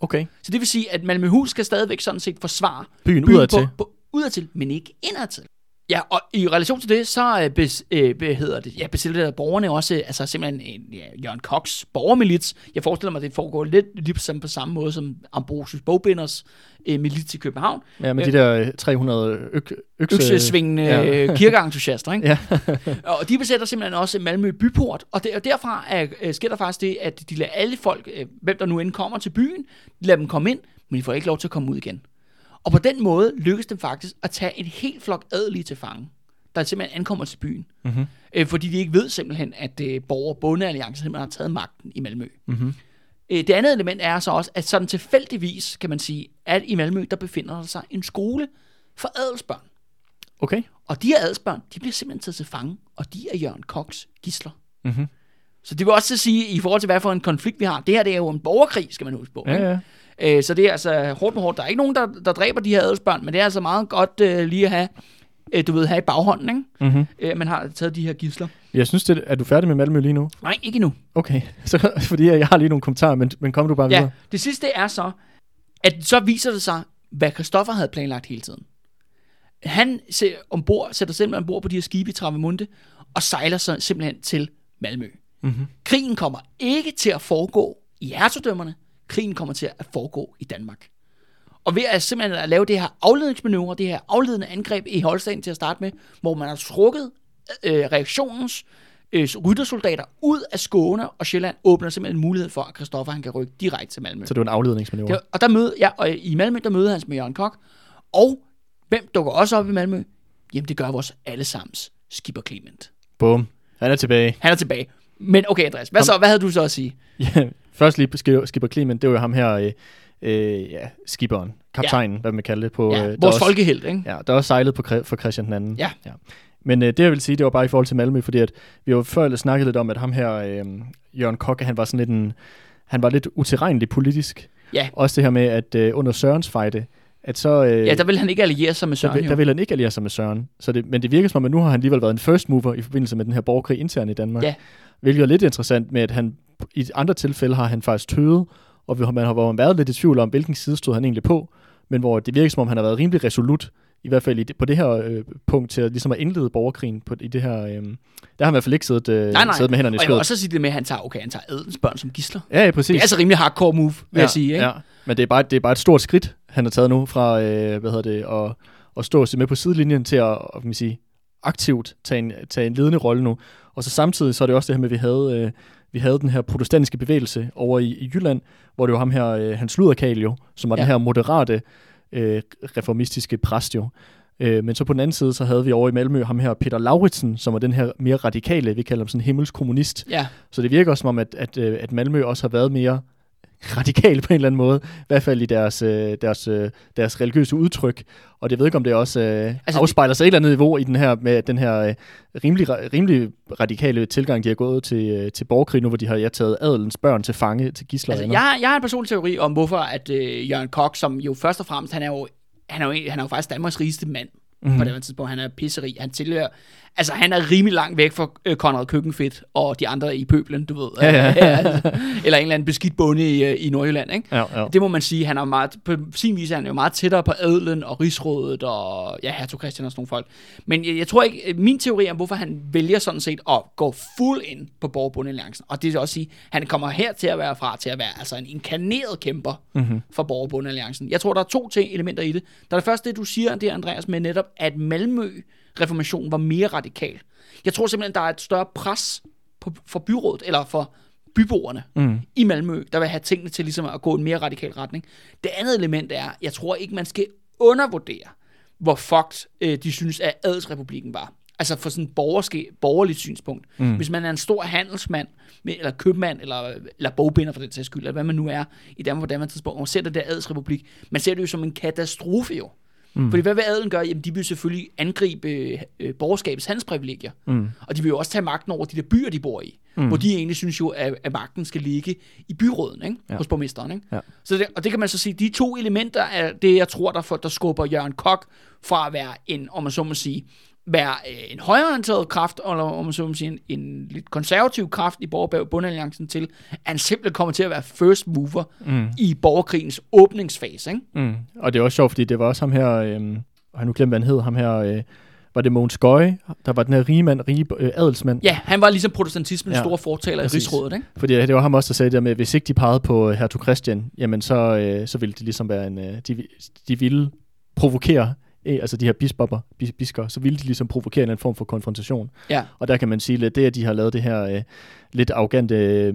Okay. Så det vil sige, at Malmøhus skal stadigvæk sådan set forsvare Byen udadtil. På, på, udadtil, men ikke indadtil. Ja, og i relation til det, så øh, bes, øh, hvad hedder det, ja, bestiller borgerne også, øh, altså simpelthen en, ja, Jørgen Cox borgermilits. Jeg forestiller mig, at det foregår lidt lige på, på samme måde som Ambrosius Bogbinders øh, milits i København. Ja, med Øh, de der øh, 300 øk, økse... Øksesvingende ja. kirkeentusiaster, ikke? <laughs> Ja. og de besætter simpelthen også Malmø byport, og, der, og derfra er, øh, sker der faktisk det, at de lader alle folk, øh, hvem der nu end kommer til byen, de lader dem komme ind, men de får ikke lov til at komme ud igen. Og på den måde lykkes det faktisk at tage en helt flok adelige til fange, der simpelthen ankommer til byen. Mm-hmm. Øh, fordi de ikke ved simpelthen, at øh, borger- og bondealliancen simpelthen har taget magten i Malmø. Mm-hmm. Øh, det andet element er så også, at sådan tilfældigvis, kan man sige, at i Malmø, der befinder der sig en skole for adelsbørn. Okay. Og de her adelsbørn, de bliver simpelthen taget til fange, og de er Jørgen Koks gisler. Mhm. Så det vil også sige, i forhold til hvad for en konflikt vi har, det her det er jo en borgerkrig, skal man huske på. ikke? Ja, ja. Øh, så det er altså hårdt med hårdt. Der er ikke nogen, der, der dræber de her adelsbørn, men det er altså meget godt øh, lige at have, øh, du ved, have i baghånden, ikke? Mm-hmm. Øh, man har taget de her gisler. Jeg synes, det, er du færdig med Malmø lige nu? Nej, ikke endnu. Okay, <laughs> så, fordi jeg har lige nogle kommentarer, men, men kom du bare Ja, videre. det sidste er så, at så viser det sig, hvad Christoffer havde planlagt hele tiden. Han se, ombord, sætter simpelthen ombord på de her skibe i Travemünde, og sejler så simpelthen til Malmø. Mm-hmm. Krigen kommer ikke til at foregå i hertugdømmerne, krigen kommer til at foregå i Danmark. Og ved at simpelthen at lave det her afledningsmanøvre, det her afledende angreb i Holstein til at starte med, hvor man har trukket øh, reaktionens øh, ryttersoldater ud af Skåne og Sjælland, åbner simpelthen en mulighed for, at Christoffer han kan rykke direkte til Malmø. Så det var en afledningsmanøvre. Det, og der møder, ja, og i Malmø, der møder han med Jørgen Kok. Og hvem dukker også op i Malmø? Jamen, det gør vores allesammens Skipper Clement. Bum. Han er tilbage. Han er tilbage. Men okay, Andreas, hvad, så, hvad havde du så at sige? <laughs> Ja, først lige Skipper- Skipper Clement, det var jo ham her, øh, øh, ja, skiberen, kaptajnen, ja. hvad man kalder det på. Ja, øh, der vores også, folkehelt, ikke? Ja, der er også sejlet på, for Christian den anden. Ja. ja. Men øh, det jeg vil sige, det var bare i forhold til Malmø, fordi at vi jo før snakket lidt om, at ham her, øh, Jørgen Kokke, han var sådan lidt en, han var lidt utilregnelig politisk. Ja. Også det her med, at øh, under Sørens fejde, at så... Øh, Ja, der vil han ikke alliere sig med der, Søren, vil, jo. der vil han ikke alliere sig med Søren. Så det, men det virker som om, at nu har han alligevel været en first mover i forbindelse med den her borgerkrig internt i Danmark. Ja. Hvilket er lidt interessant med, at han i andre tilfælde har han faktisk tøvet, og vi- man har hvor man været lidt i tvivl om, hvilken side stod han egentlig på. Men hvor det virker som om, han har været rimelig resolut, i hvert fald i det, på det her øh, punkt, til at, ligesom at indlede borgerkrigen på, i det her... Øh, der har han i hvert fald ikke siddet, øh, Nej, nej. siddet med hænderne i Og jeg vil skødet. også sige det med, at han tager, okay, han tager Edens børn som gisler. Ja, ja, præcis. Det er altså rimelig hardcore move, vil jeg sige, ikke? Ja, men det er, bare, det er bare et stort skridt, han har taget nu fra, øh, hvad hedder det, at, at stå og se med på sidelinjen til at, at man sige, aktivt tage en, tage en ledende rolle nu. Og så samtidig så er det også det her med, at vi havde, øh, vi havde den her protestantiske bevægelse over i, i Jylland, hvor det var ham her, øh, Hans Luderkal jo, som var ja. Den her moderate øh, reformistiske præst jo. Øh, men så på den anden side, så havde vi over i Malmø ham her Peter Lauritsen, som var den her mere radikale, vi kalder ham sådan himmelsk kommunist. Ja, Så det virker også som om, at, at, øh, at Malmø også har været mere <laughs> radikal på en eller anden måde, i hvert fald i deres, øh, deres, øh, deres religiøse udtryk. Og det ved ikke, om det også øh, altså, afspejler sig et eller andet niveau i den her, med den her øh, rimelig, rimelig radikale tilgang, de har gået til, øh, til borgerkrig nu, hvor de har ja, taget adelens børn til fange, til gisler. altså jeg, har- jeg har en personlig teori om, hvorfor at øh, Jørgen Kok, som jo først og fremmest, han er jo, han er jo, han er jo faktisk Danmarks rigeste mand mm. på det her tidspunkt. Han er pisserig. Han tilhører, altså han er rimelig langt væk fra øh, Konrad Køkkenfedt og de andre i pøblen, du ved. Ja, ja. <laughs> eller en eller anden beskidt bonde i, øh, i Nordjylland, ikke? Ja, ja. Det må man sige, han er meget, på sin vis er han jo meget tættere på adelen og rigsrådet og ja, hertug Christian og sådan nogle folk. Men jeg, jeg tror ikke, min teori om, hvorfor han vælger sådan set at gå fuld ind på Borgerbundealliancen, og det vil også sige, han kommer her til at være fra til at være altså en inkarneret kæmper mm-hmm. for Borgerbundealliancen. Jeg tror, der er to ting, elementer i det. Der er det første, det du siger, det er Andreas, med netop, at Malmø reformationen var mere radikal. Jeg tror simpelthen, der er et større pres på, for byrådet, eller for byboerne mm. i Malmø, der vil have tingene til ligesom at gå i en mere radikal retning. Det andet element er, jeg tror ikke, man skal undervurdere, hvor fucked øh, de synes, at adelsrepublikken var. Altså for sådan et borgerske, borgerligt synspunkt. Mm. Hvis man er en stor handelsmand, eller købmand, eller, eller bogbinder for den sags skyld, eller hvad man nu er i Danmark på Danmarks tidspunkt, og man ser det der adelsrepublik, man ser det jo som en katastrofe jo. Mm. Fordi hvad vil adelen gøre? Jamen, de vil selvfølgelig angribe øh, borgerskabets handelsprivilegier. Mm. Og de vil jo også tage magten over de der byer, de bor i. Mm. Hvor de egentlig synes jo, at, at magten skal ligge i byråden, ikke? Ja. hos borgmesteren. Ikke? Ja. Så det, og det kan man så sige, de to elementer er det, jeg tror, der, for, der skubber Jørgen Kok fra at være en, om man så må sige, være øh, en højreorienteret kraft, eller om man så må sige, en, en lidt konservativ kraft i Borgerbundealliancen til, at han simpelthen kommer til at være first mover mm. i borgerkrigens åbningsfase. Ikke? Mm. Og det er også sjovt, fordi det var også ham her, øh, og han nu glemt, hvad han hed, ham her, øh, var det Mogens Gøje, der var den her rige mand, rige øh, adelsmand. Ja, han var ligesom protestantismens Ja, store fortaler i præcis. rigsrådet. Ikke? Fordi det var ham også, der sagde det der med, at hvis ikke de pegede på øh, hertug Christian, jamen så, øh, så ville de ligesom være en, øh, de, de ville provokere, altså de her biskopper, bis, bisker, så ville de ligesom provokere en eller anden form for konfrontation. Ja. Og der kan man sige lidt, det at de har lavet det her øh, lidt arrogante øh,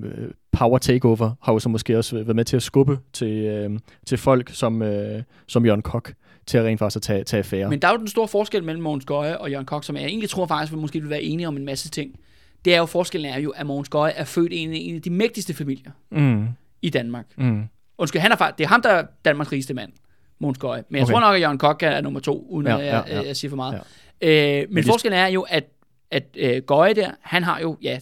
power takeover, har jo så måske også været med til at skubbe til, øh, til folk som, øh, som Jørgen Kok, til at rent faktisk at tage, tage affære. Men der er jo den store forskel mellem Mogens Gøje og Jørgen Kok, som jeg egentlig tror faktisk, vi måske vil være enige om en masse ting. Det er jo, forskellen er jo, at Mogens Gøje er født i en, en af de mægtigste familier mm, i Danmark. mm, Undskyld, han er faktisk, det er ham, der er Danmarks rigeste mand, Gøje. Men jeg Okay. tror nok, at Jørgen Kok er nummer to, uden Ja, ja, at jeg, ja, ja. jeg siger for meget. Ja. Øh, men vi- forskellen er jo, at, at øh, Gøje der, han har jo, ja,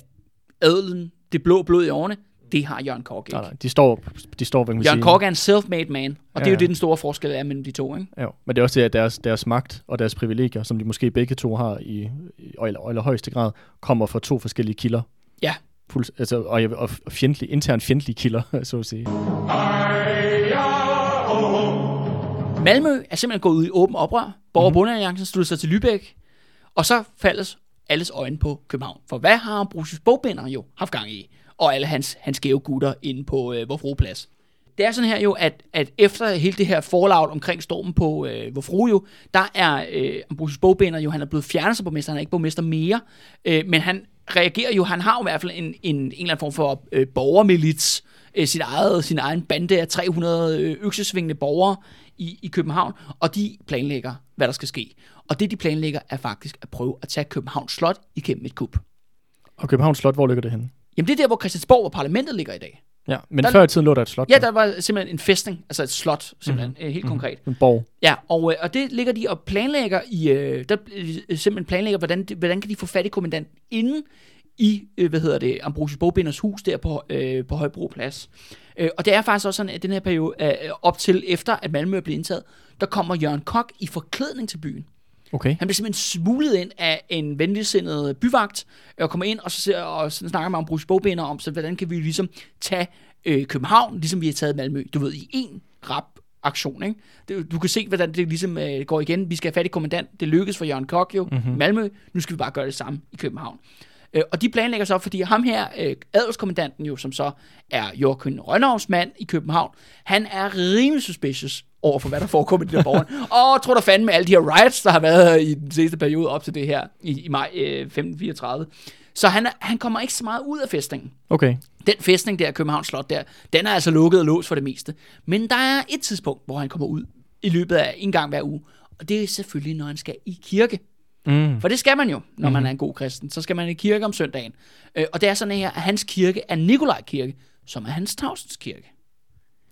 adelen, det blå blod i årene, det har Jørgen Kok ikke. nej, nej, de står, de står, hvad kan man Jørgen Kok er en self-made man, og det er Ja, jo ja. det, den store forskel er mellem de to, ikke? Jo, men det er også det, at deres, deres magt og deres privilegier, som de måske begge to har i, i eller, eller højeste grad, kommer fra to forskellige kilder. Ja. Fuld, altså, og, og, fjendtlige, internt fjendtlige kilder, <laughs> så at sige. Malmø er simpelthen gået ud i åben oprør. Borger- Bondealliancen slutter sig til Lübeck, og så faldes alles øjne på København. For hvad har Brusis Bogbinder jo haft gang i? Og alle hans, hans skæve gutter inde på øh, Vor Plads. Det er sådan her jo, at, at efter hele det her fallout omkring stormen på øh, Vor Frue jo, der er øh, Ambrosius Bogbinder jo, han er blevet fjernet som borgmester, han er ikke borgmester mere, øh, men han reagerer jo, han har jo i hvert fald en, en, en eller anden form for øh, borgermilits, øh, sin, eget, sin egen bande af 300 øh, øksesvingende borgere i, i København, og de planlægger, hvad der skal ske. Og det, de planlægger, er faktisk at prøve at tage Københavns Slot igennem et kup. Og Københavns Slot, hvor ligger det henne? Jamen, det er der, hvor Christiansborg og parlamentet ligger i dag. Ja, men Der- før i tiden lå der et slot. Ja, der var simpelthen en fæstning, altså et slot, simpelthen, Mhm. mm-hmm. helt konkret. En borg. Ja, og, øh, og det ligger de og planlægger i, øh, der øh, simpelthen planlægger, hvordan, hvordan kan de få fat i kommandanten inden i, øh, hvad hedder det, Ambrosius Bogbinders hus der på, øh, på Højbro Plads. Øh, og det er faktisk også sådan, at den her periode, øh, op til efter, at Malmø er blevet indtaget, der kommer Jørgen Kok i forklædning til byen. Okay. Han bliver simpelthen smuglet ind af en venligsindet byvagt, øh, og kommer ind og, så, ser- og så snakker med Ambrosius Bogbinder om, så hvordan kan vi ligesom tage øh, København, ligesom vi har taget Malmø, du ved, i en rap aktion, ikke? Det, du kan se, hvordan det ligesom øh, går igen. Vi skal have fat i kommandant. Det lykkes for Jørgen Kok jo. Mm-hmm. Malmø. Nu skal vi bare gøre det samme i København. Øh, og de planlægger så, fordi ham her, øh, adelskommandanten jo, som så er Joachim Rønnovs mand i København, han er rimelig suspicious over for, hvad der foregår med de der borgere. <laughs> og tror der fandme med alle de her riots, der har været i den seneste periode op til det her, i, i maj øh, 1534. Så han, er, han kommer ikke så meget ud af festningen. Okay. Den fæstning der, Københavns Slot der, den er altså lukket og låst for det meste. Men der er et tidspunkt, hvor han kommer ud i løbet af en gang hver uge. Og det er selvfølgelig, når han skal i kirke. Mm. For det skal man jo, når man er en god kristen. Så skal man i kirke om søndagen. Øh, og det er sådan her, at hans kirke er Nikolaj Kirke, som er hans Tavsens kirke.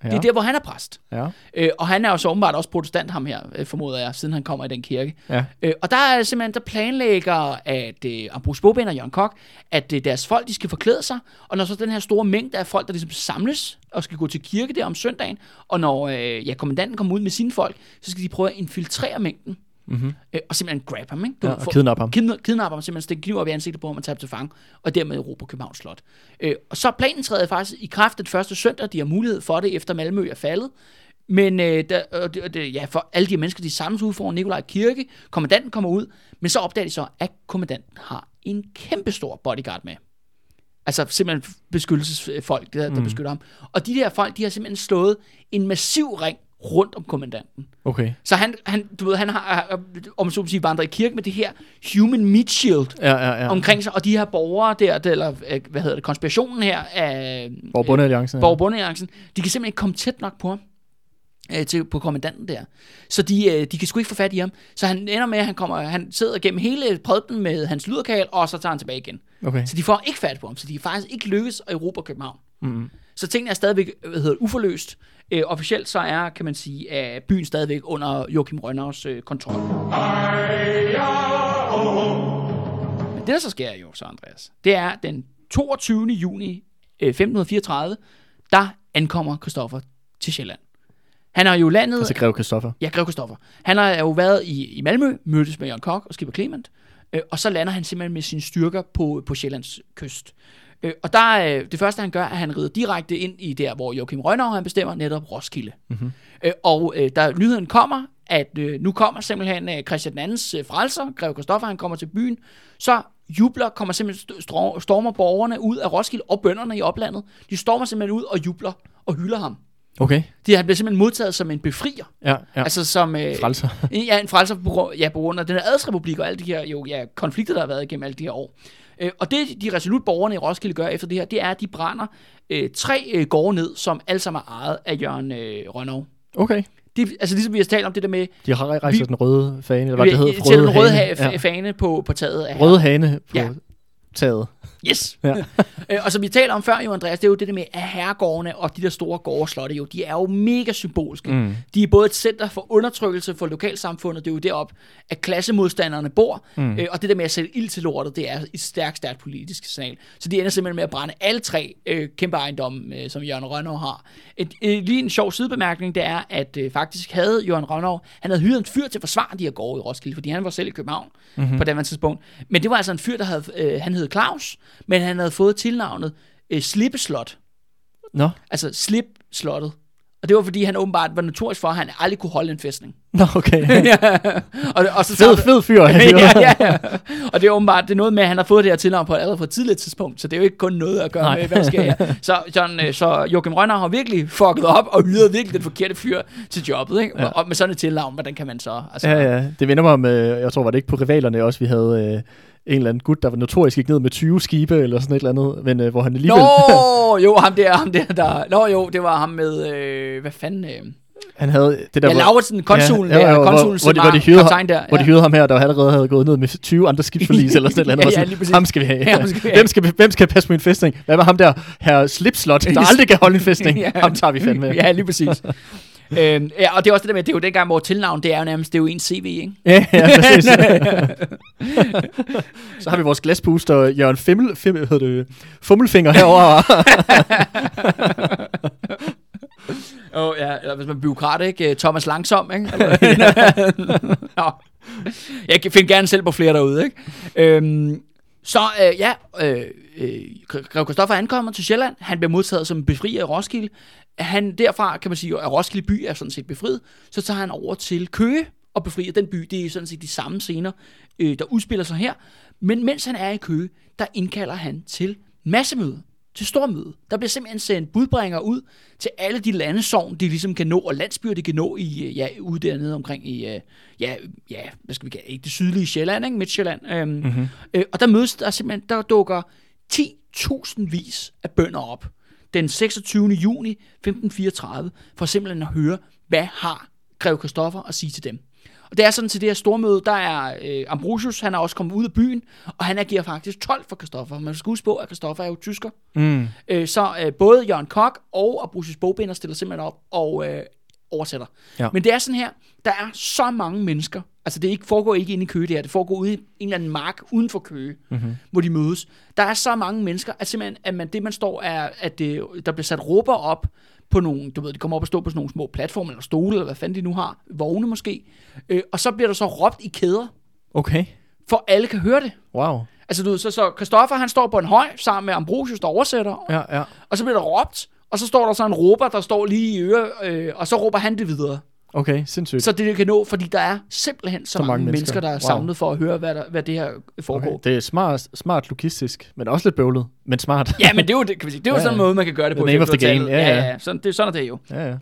Ja. Det er der, hvor han er præst. Ja. Øh, og han er jo så åbenbart også protestant, ham her, øh, formoder jeg, siden han kommer i den kirke. Ja. Øh, og der er simpelthen, der planlægger, at øh, Ambrose Bogbind og Jørgen Kok, at øh, deres folk, de skal forklæde sig, og når så den her store mængde af folk, der ligesom samles og skal gå til kirke der om søndagen, og når øh, ja, kommandanten kommer ud med sine folk, så skal de prøve at infiltrere mængden, Mm-hmm. øh, og simpelthen grab ham, ikke? Du Ja, og få- kidnappe ham. Kidna- kidnappe ham, simpelthen stikke kniv op i ansigtet på ham og tage ham til fange, og dermed erobre Københavns Slot. Øh, og så planen træder faktisk i kraft den første søndag, de har mulighed for det, efter Malmø er faldet. Men øh, der, og det, det, ja, for alle de her mennesker, de samles ud foran Nikolaj Kirke, kommandanten kommer ud, men så opdager de så, at kommandanten har en kæmpe stor bodyguard med. Altså simpelthen beskyttelsesfolk, der, der Mm. beskytter ham. Og de der folk, de har simpelthen slået en massiv ring rundt om kommandanten. Okay. Så han, han, du ved, han har, om man så må sige, vandret i kirke med det her human meat shield Ja, ja, ja. omkring sig, og de her borgere der, der eller øh, hvad hedder det, konspirationen her af Hvor Bundealliancen. Borg Bundealliancen, de kan simpelthen ikke komme tæt nok på ham. Øh, til, på kommandanten der. Så de, øh, de kan sgu ikke få fat i ham. Så han ender med, at han, kommer, han sidder gennem hele prædiken med hans lyderkal, og så tager han tilbage igen. Okay. Så de får ikke fat på ham, så de kan faktisk ikke lykkes at erobre København. Mm. Så tingene er stadigvæk hvad hedder, uforløst. Øh, officielt så er, kan man sige, at byen stadigvæk under Joachim Rønners øh, kontrol. Men det, der så sker jo så, Andreas, det er den 22. juni øh, 1534, der ankommer Christoffer til Sjælland. Han har jo landet... Altså Grev Christoffer. Ja, Grev Kristoffer. Han har jo været i, i Malmø, mødtes med Jørgen Kok og Skipper Clement, øh, og så lander han simpelthen med sine styrker på, på Sjællands kyst. Øh, og der er, det første, han gør, er, at han rider direkte ind i der, hvor Joachim Rønner han bestemmer, netop Roskilde. Mm-hmm. Øh, og øh, da nyheden kommer, at øh, nu kommer simpelthen øh, Christian II's øh, frelser, Grev Kristoffer, han kommer til byen, så jubler, kommer simpelthen st- stormer borgerne ud af Roskilde og bønderne i oplandet. De stormer simpelthen ud og jubler og hylder ham. Okay. De, han bliver simpelthen modtaget som en befrier. Ja, ja. Altså som... Øh, Frelser. <laughs> Ja, en frelser på, ja, på grund af den her adelsrepublik og alle de her jo, ja, konflikter, der har været igennem alle de her år. Øh, og det, de resolut borgerne i Roskilde gør efter det her, det er, at de brænder øh, tre øh, gårde ned, som alle sammen er ejet af Jørgen øh, Rønnow. Okay. Det, altså ligesom vi har talt om det der med, De har rejst Vi- den røde fane, eller hvad det hedder. den røde ha- ja. ja. fane på, på taget af Røde hane på Ja. taget. Yes. Ja. <laughs> øh, og som vi taler om før, jo Andreas, det er jo det der med, at herregårdene og de der store gårdslotte, jo, de er jo mega symbolske. Mm. De er både et center for undertrykkelse for lokalsamfundet, det er jo derop, at klassemodstanderne bor, mm. øh, og det der med at sætte ild til lortet, det er et stærkt, stærkt politisk signal. Så de ender simpelthen med at brænde alle tre øh, kæmpe ejendomme, øh, som Jørgen Rønnow har. Et, øh, lige en sjov sidebemærkning, det er, at øh, faktisk havde Jørgen Rønnow, han havde hyret en fyr til at forsvare de her gårde i Roskilde, fordi han var selv i København mm-hmm. på det tidspunkt. Men det var altså en fyr, der havde, øh, han hed Claus, men han havde fået tilnavnet øh, Slippeslot. Nå. Altså Slip-slottet. Og det var fordi, han åbenbart var notorisk for, at han aldrig kunne holde en fæstning. <laughs> Nå, okay. ja. <laughs> og, og så fed, fed fyr. <laughs> ja, ja, ja. Og det er åbenbart, det er noget med, at han har fået det her tilnavn på allerede på et tidligt tidspunkt, så det er jo ikke kun noget at gøre Nej. Med, hvad sker her. Så, John, øh, så Joachim Rønner har virkelig fucket op og hyret virkelig den forkerte fyr til jobbet, ikke? Ja. Ja. Og med sådan et tilnavn, hvordan kan man så... Altså, Ja, ja. Det vender mig med, jeg tror, var det ikke på rivalerne også, vi havde øh, en eller anden gut, der var notorisk gik ned med 20 skibe, eller sådan et eller andet, men øh, hvor han alligevel... Nå, jo, ham der, ham der, der... Nå jo, det var ham med... Øh, hvad fanden... Øh, Han havde det der, Ja, Lauritsen, konsulen Ja, ja, der, ja, hvor- konsulen, hvor de- som hvor de hyrede- kaptajn der. hvor de hyrede ham her, der allerede havde gået ned med 20 andre skibsforlis <laughs> eller sådan noget. Ja, Ja, ja, ja, lige præcis. ham skal vi have. <laughs> Ja, ham skal vi have. Hvem, skal, hvem skal passe på en fæstning? Hvad var ham der, herr Slipslot, der <laughs> aldrig kan holde en fæstning? Ja. Ham tager vi fandme. Ja, lige præcis. Øhm, ja, og det er også det der med, det er jo dengang, hvor tilnavn, det er jo nærmest, det er jo en CV, ikke? Ja, ja, præcis. <laughs> Så har vi vores glaspuster, Jørgen Fimmel, Fimmel, hedder det, Fummelfinger herovre. <laughs> Åh, oh, ja, eller hvis man er byråkrat, ikke? Thomas Langsom, ikke? <laughs> Nå. Jeg finder gerne selv på flere derude, ikke? Øhm, så øh, ja, øh, øh, Grev Christoffer ankommer til Sjælland. Han bliver modtaget som befrier i Roskilde. Han derfra, kan man sige, at Roskilde by er sådan set befriet. Så tager han over til Køge og befrier den by. Det er sådan set de samme scener, øh, der udspiller sig her. Men mens han er i Køge, der indkalder han til massemøde til stormøde. Der bliver simpelthen sendt budbringer ud til alle de landesovn, de ligesom kan nå, og landsbyer, de kan nå i, øh, ja, ude dernede omkring i, øh, ja, ja, hvad skal vi kalde ikke det sydlige Sjælland, ikke? Midtjylland. Øhm, mm-hmm. øh, og der mødes der simpelthen, der dukker 10.000 vis af bønder op den 26. juni 1534, for simpelthen at høre, hvad har Grev Christoffer at sige til dem. Og det er sådan til det her stormøde, der er øh, Ambrosius, han er også kommet ud af byen, og han agerer faktisk 12 for Christoffer. Man skal huske på, at Christoffer er jo tysker. Mm. Øh, så øh, både Jørgen Kok og Ambrosius Bogbinder stiller simpelthen op og øh, oversætter. Ja. Men det er sådan her, der er så mange mennesker, altså det ikke, foregår ikke inde i Køge det her, det foregår ude i en eller anden mark uden for Køge, mm-hmm. hvor de mødes. Der er så mange mennesker, at simpelthen, at man, det man står er, at det, der bliver sat råber op på nogle, du ved, de kommer op og står på sådan nogle små platforme eller stole, eller hvad fanden de nu har, vogne måske, øh, og så bliver der så råbt i kæder, Okay. for alle kan høre det. Wow. Altså du ved, så, så Christoffer han står på en høj sammen med Ambrosius, der oversætter, Ja, ja. og så bliver der råbt, og så står der så en råber, der står lige i øre, øh, og så råber han det videre. Okay, sindssygt. Så det, det kan nå, fordi der er simpelthen så, så mange, mange mennesker, mennesker, der er Wow. samlet for at høre, hvad, der, hvad det her foregår. okay. Det er smart, smart logistisk, men også lidt bøvlet, men smart. Ja, men det er jo, det, kan vi sige, det er jo Ja, sådan en ja. måde, man kan gøre det på. The name of the 1500-tallet. game, ja, ja, ja. ja. Sådan, det, sådan er det jo. ja, ja.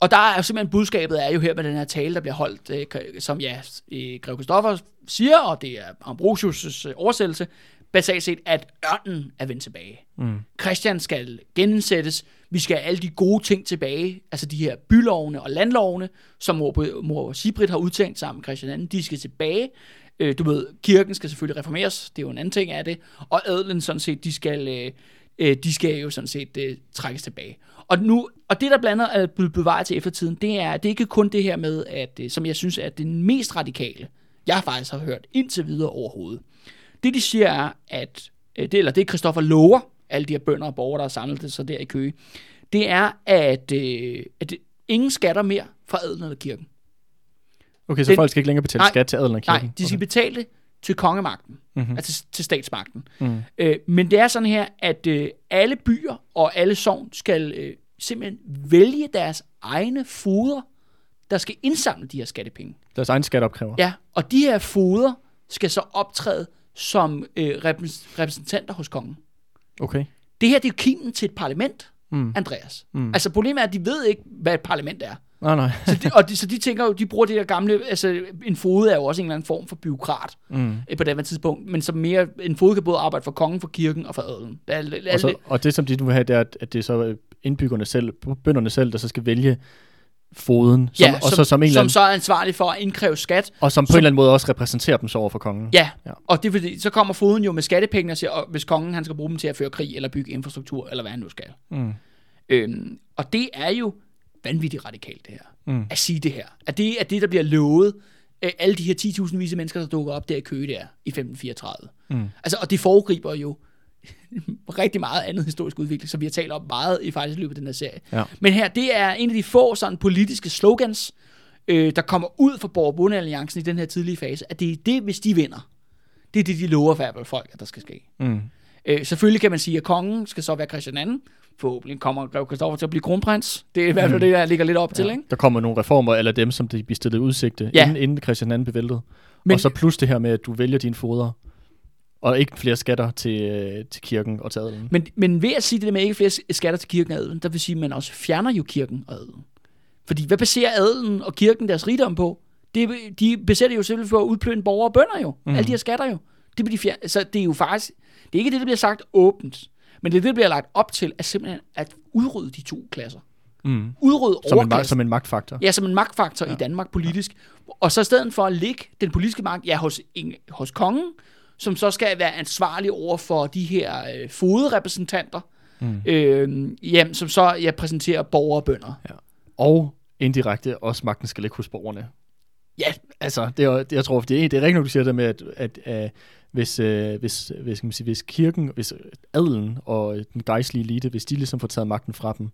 Og der er simpelthen budskabet er jo her med den her tale, der bliver holdt, øh, som ja, øh, Grev Christoffer siger, og det er Ambrosius' øh, oversættelse, basalt set, at ørnen er vendt tilbage. Mm. Christian skal genindsættes. Vi skal have alle de gode ting tilbage, altså de her bylovene og landlovene, som mor, mor Sibrit har udtænkt sammen med Christian II, de skal tilbage. Øh, du ved, kirken skal selvfølgelig reformeres, det er jo en anden ting af det, og adelen sådan set, de skal, øh, øh, de skal jo sådan set øh, trækkes tilbage. Og, nu, og det, der blandt andet er blevet bevaret til eftertiden, det er, det er ikke kun det her med, at, øh, som jeg synes er den mest radikale, jeg faktisk har hørt indtil videre overhovedet. Det, de siger er, at, øh, det, eller det Christoffer lover, alle de her bønder og borgere, der har samlet sig der i Køge, det er, at, øh, at ingen skatter mere fra adelen eller kirken. Okay, så Den- folk skal ikke længere betale Nej, skat til adelen og kirken? Nej, de skal okay. betale det til kongemagten, Mhm. mm-hmm. altså til statsmagten. Mm. Øh, men det er sådan her, at øh, alle byer og alle sogn skal øh, simpelthen vælge deres egne foder, der skal indsamle de her skattepenge. Deres egen skatteopkræver. Ja, og de her foder skal så optræde som øh, repræs- repræsentanter hos kongen. Okay. Det her det er jo kimen til et parlament, Mm. Andreas. Mm. Altså problemet er, at de ved ikke, hvad et parlament er. Nej, nej. Så de, og de, så de tænker jo, de bruger det der gamle, altså en fod er jo også en eller anden form for byråkrat Mm. øh, på det tidspunkt, men som mere, en fod kan både arbejde for kongen, for kirken og for adelen. Det er, Og, så, og det, som de nu vil have, det er, at- at det er så indbyggerne selv, bønderne selv, der så skal vælge foden, som, ja, og så som en som anden, så er ansvarlig for at indkræve skat. og som på som- en eller anden måde også repræsenterer dem så over for kongen. Ja, Ja. ja. og det er fordi, så kommer foden jo med skattepenge og siger, og hvis kongen han skal bruge dem til at føre krig, eller bygge infrastruktur, eller hvad han nu skal. Mm. Øhm, og det er jo vanvittigt radikalt, det her. Mm. At sige det her. At det er det, der bliver lovet øh, alle de her 10.000 vise mennesker, der dukker op der i Køge der i 1534. Mm. Altså, og det foregriber jo <laughs> rigtig meget andet historisk udvikling, som vi har talt om meget i faktisk løbet af den her serie. Ja. Men her, det er en af de få sådan politiske slogans, øh, der kommer ud fra Borg Alliancen i den her tidlige fase, at det er det, hvis de vinder. Det er det, de lover for folk, at der skal ske. Mm. Øh, selvfølgelig kan man sige, at kongen skal så være Christian II. Forhåbentlig kommer Grev Christoffer til at blive kronprins. Det er i hvert fald det, der ligger lidt op til, ikke? Der kommer nogle reformer, eller dem, som de i udsigte, Ja. inden, inden Christian væltet. Men, Men- og så plus det her med, at du vælger dine foder, og ikke flere skatter til, øh, til kirken og til adelen. Men, men ved at sige det der med ikke flere skatter til kirken og adelen, der vil sige, at man også fjerner jo kirken og adelen. Fordi hvad baserer adelen og kirken deres rigdom på? Det, de baserer det jo simpelthen på at udplønne borgere og bønder jo. Mm. Alle de her skatter jo. Det, bliver de fjer- så det er jo faktisk, det er ikke det, der bliver sagt åbent, men det er det, der bliver lagt op til, at simpelthen at udrydde de to klasser. Mm. Udrydde Som, en, ma- overklassen. som en magtfaktor. Ja, som en magtfaktor ja. i Danmark politisk. Og så i stedet for at lægge den politiske magt ja, hos, en, hos kongen, som så skal være ansvarlig over for de her øh, foderepræsentanter, mm. øh, jamen, som så ja, præsenterer borgere og bønder. Ja. Og indirekte også magten skal ligge hos borgerne. Ja, Altså, det er, det, jeg tror, det er, det er rigtigt, når du siger det med, at, at, at hvis, øh, hvis, hvis, kan man sige, hvis kirken, hvis adelen og den gejstlige elite, hvis de ligesom får taget magten fra dem,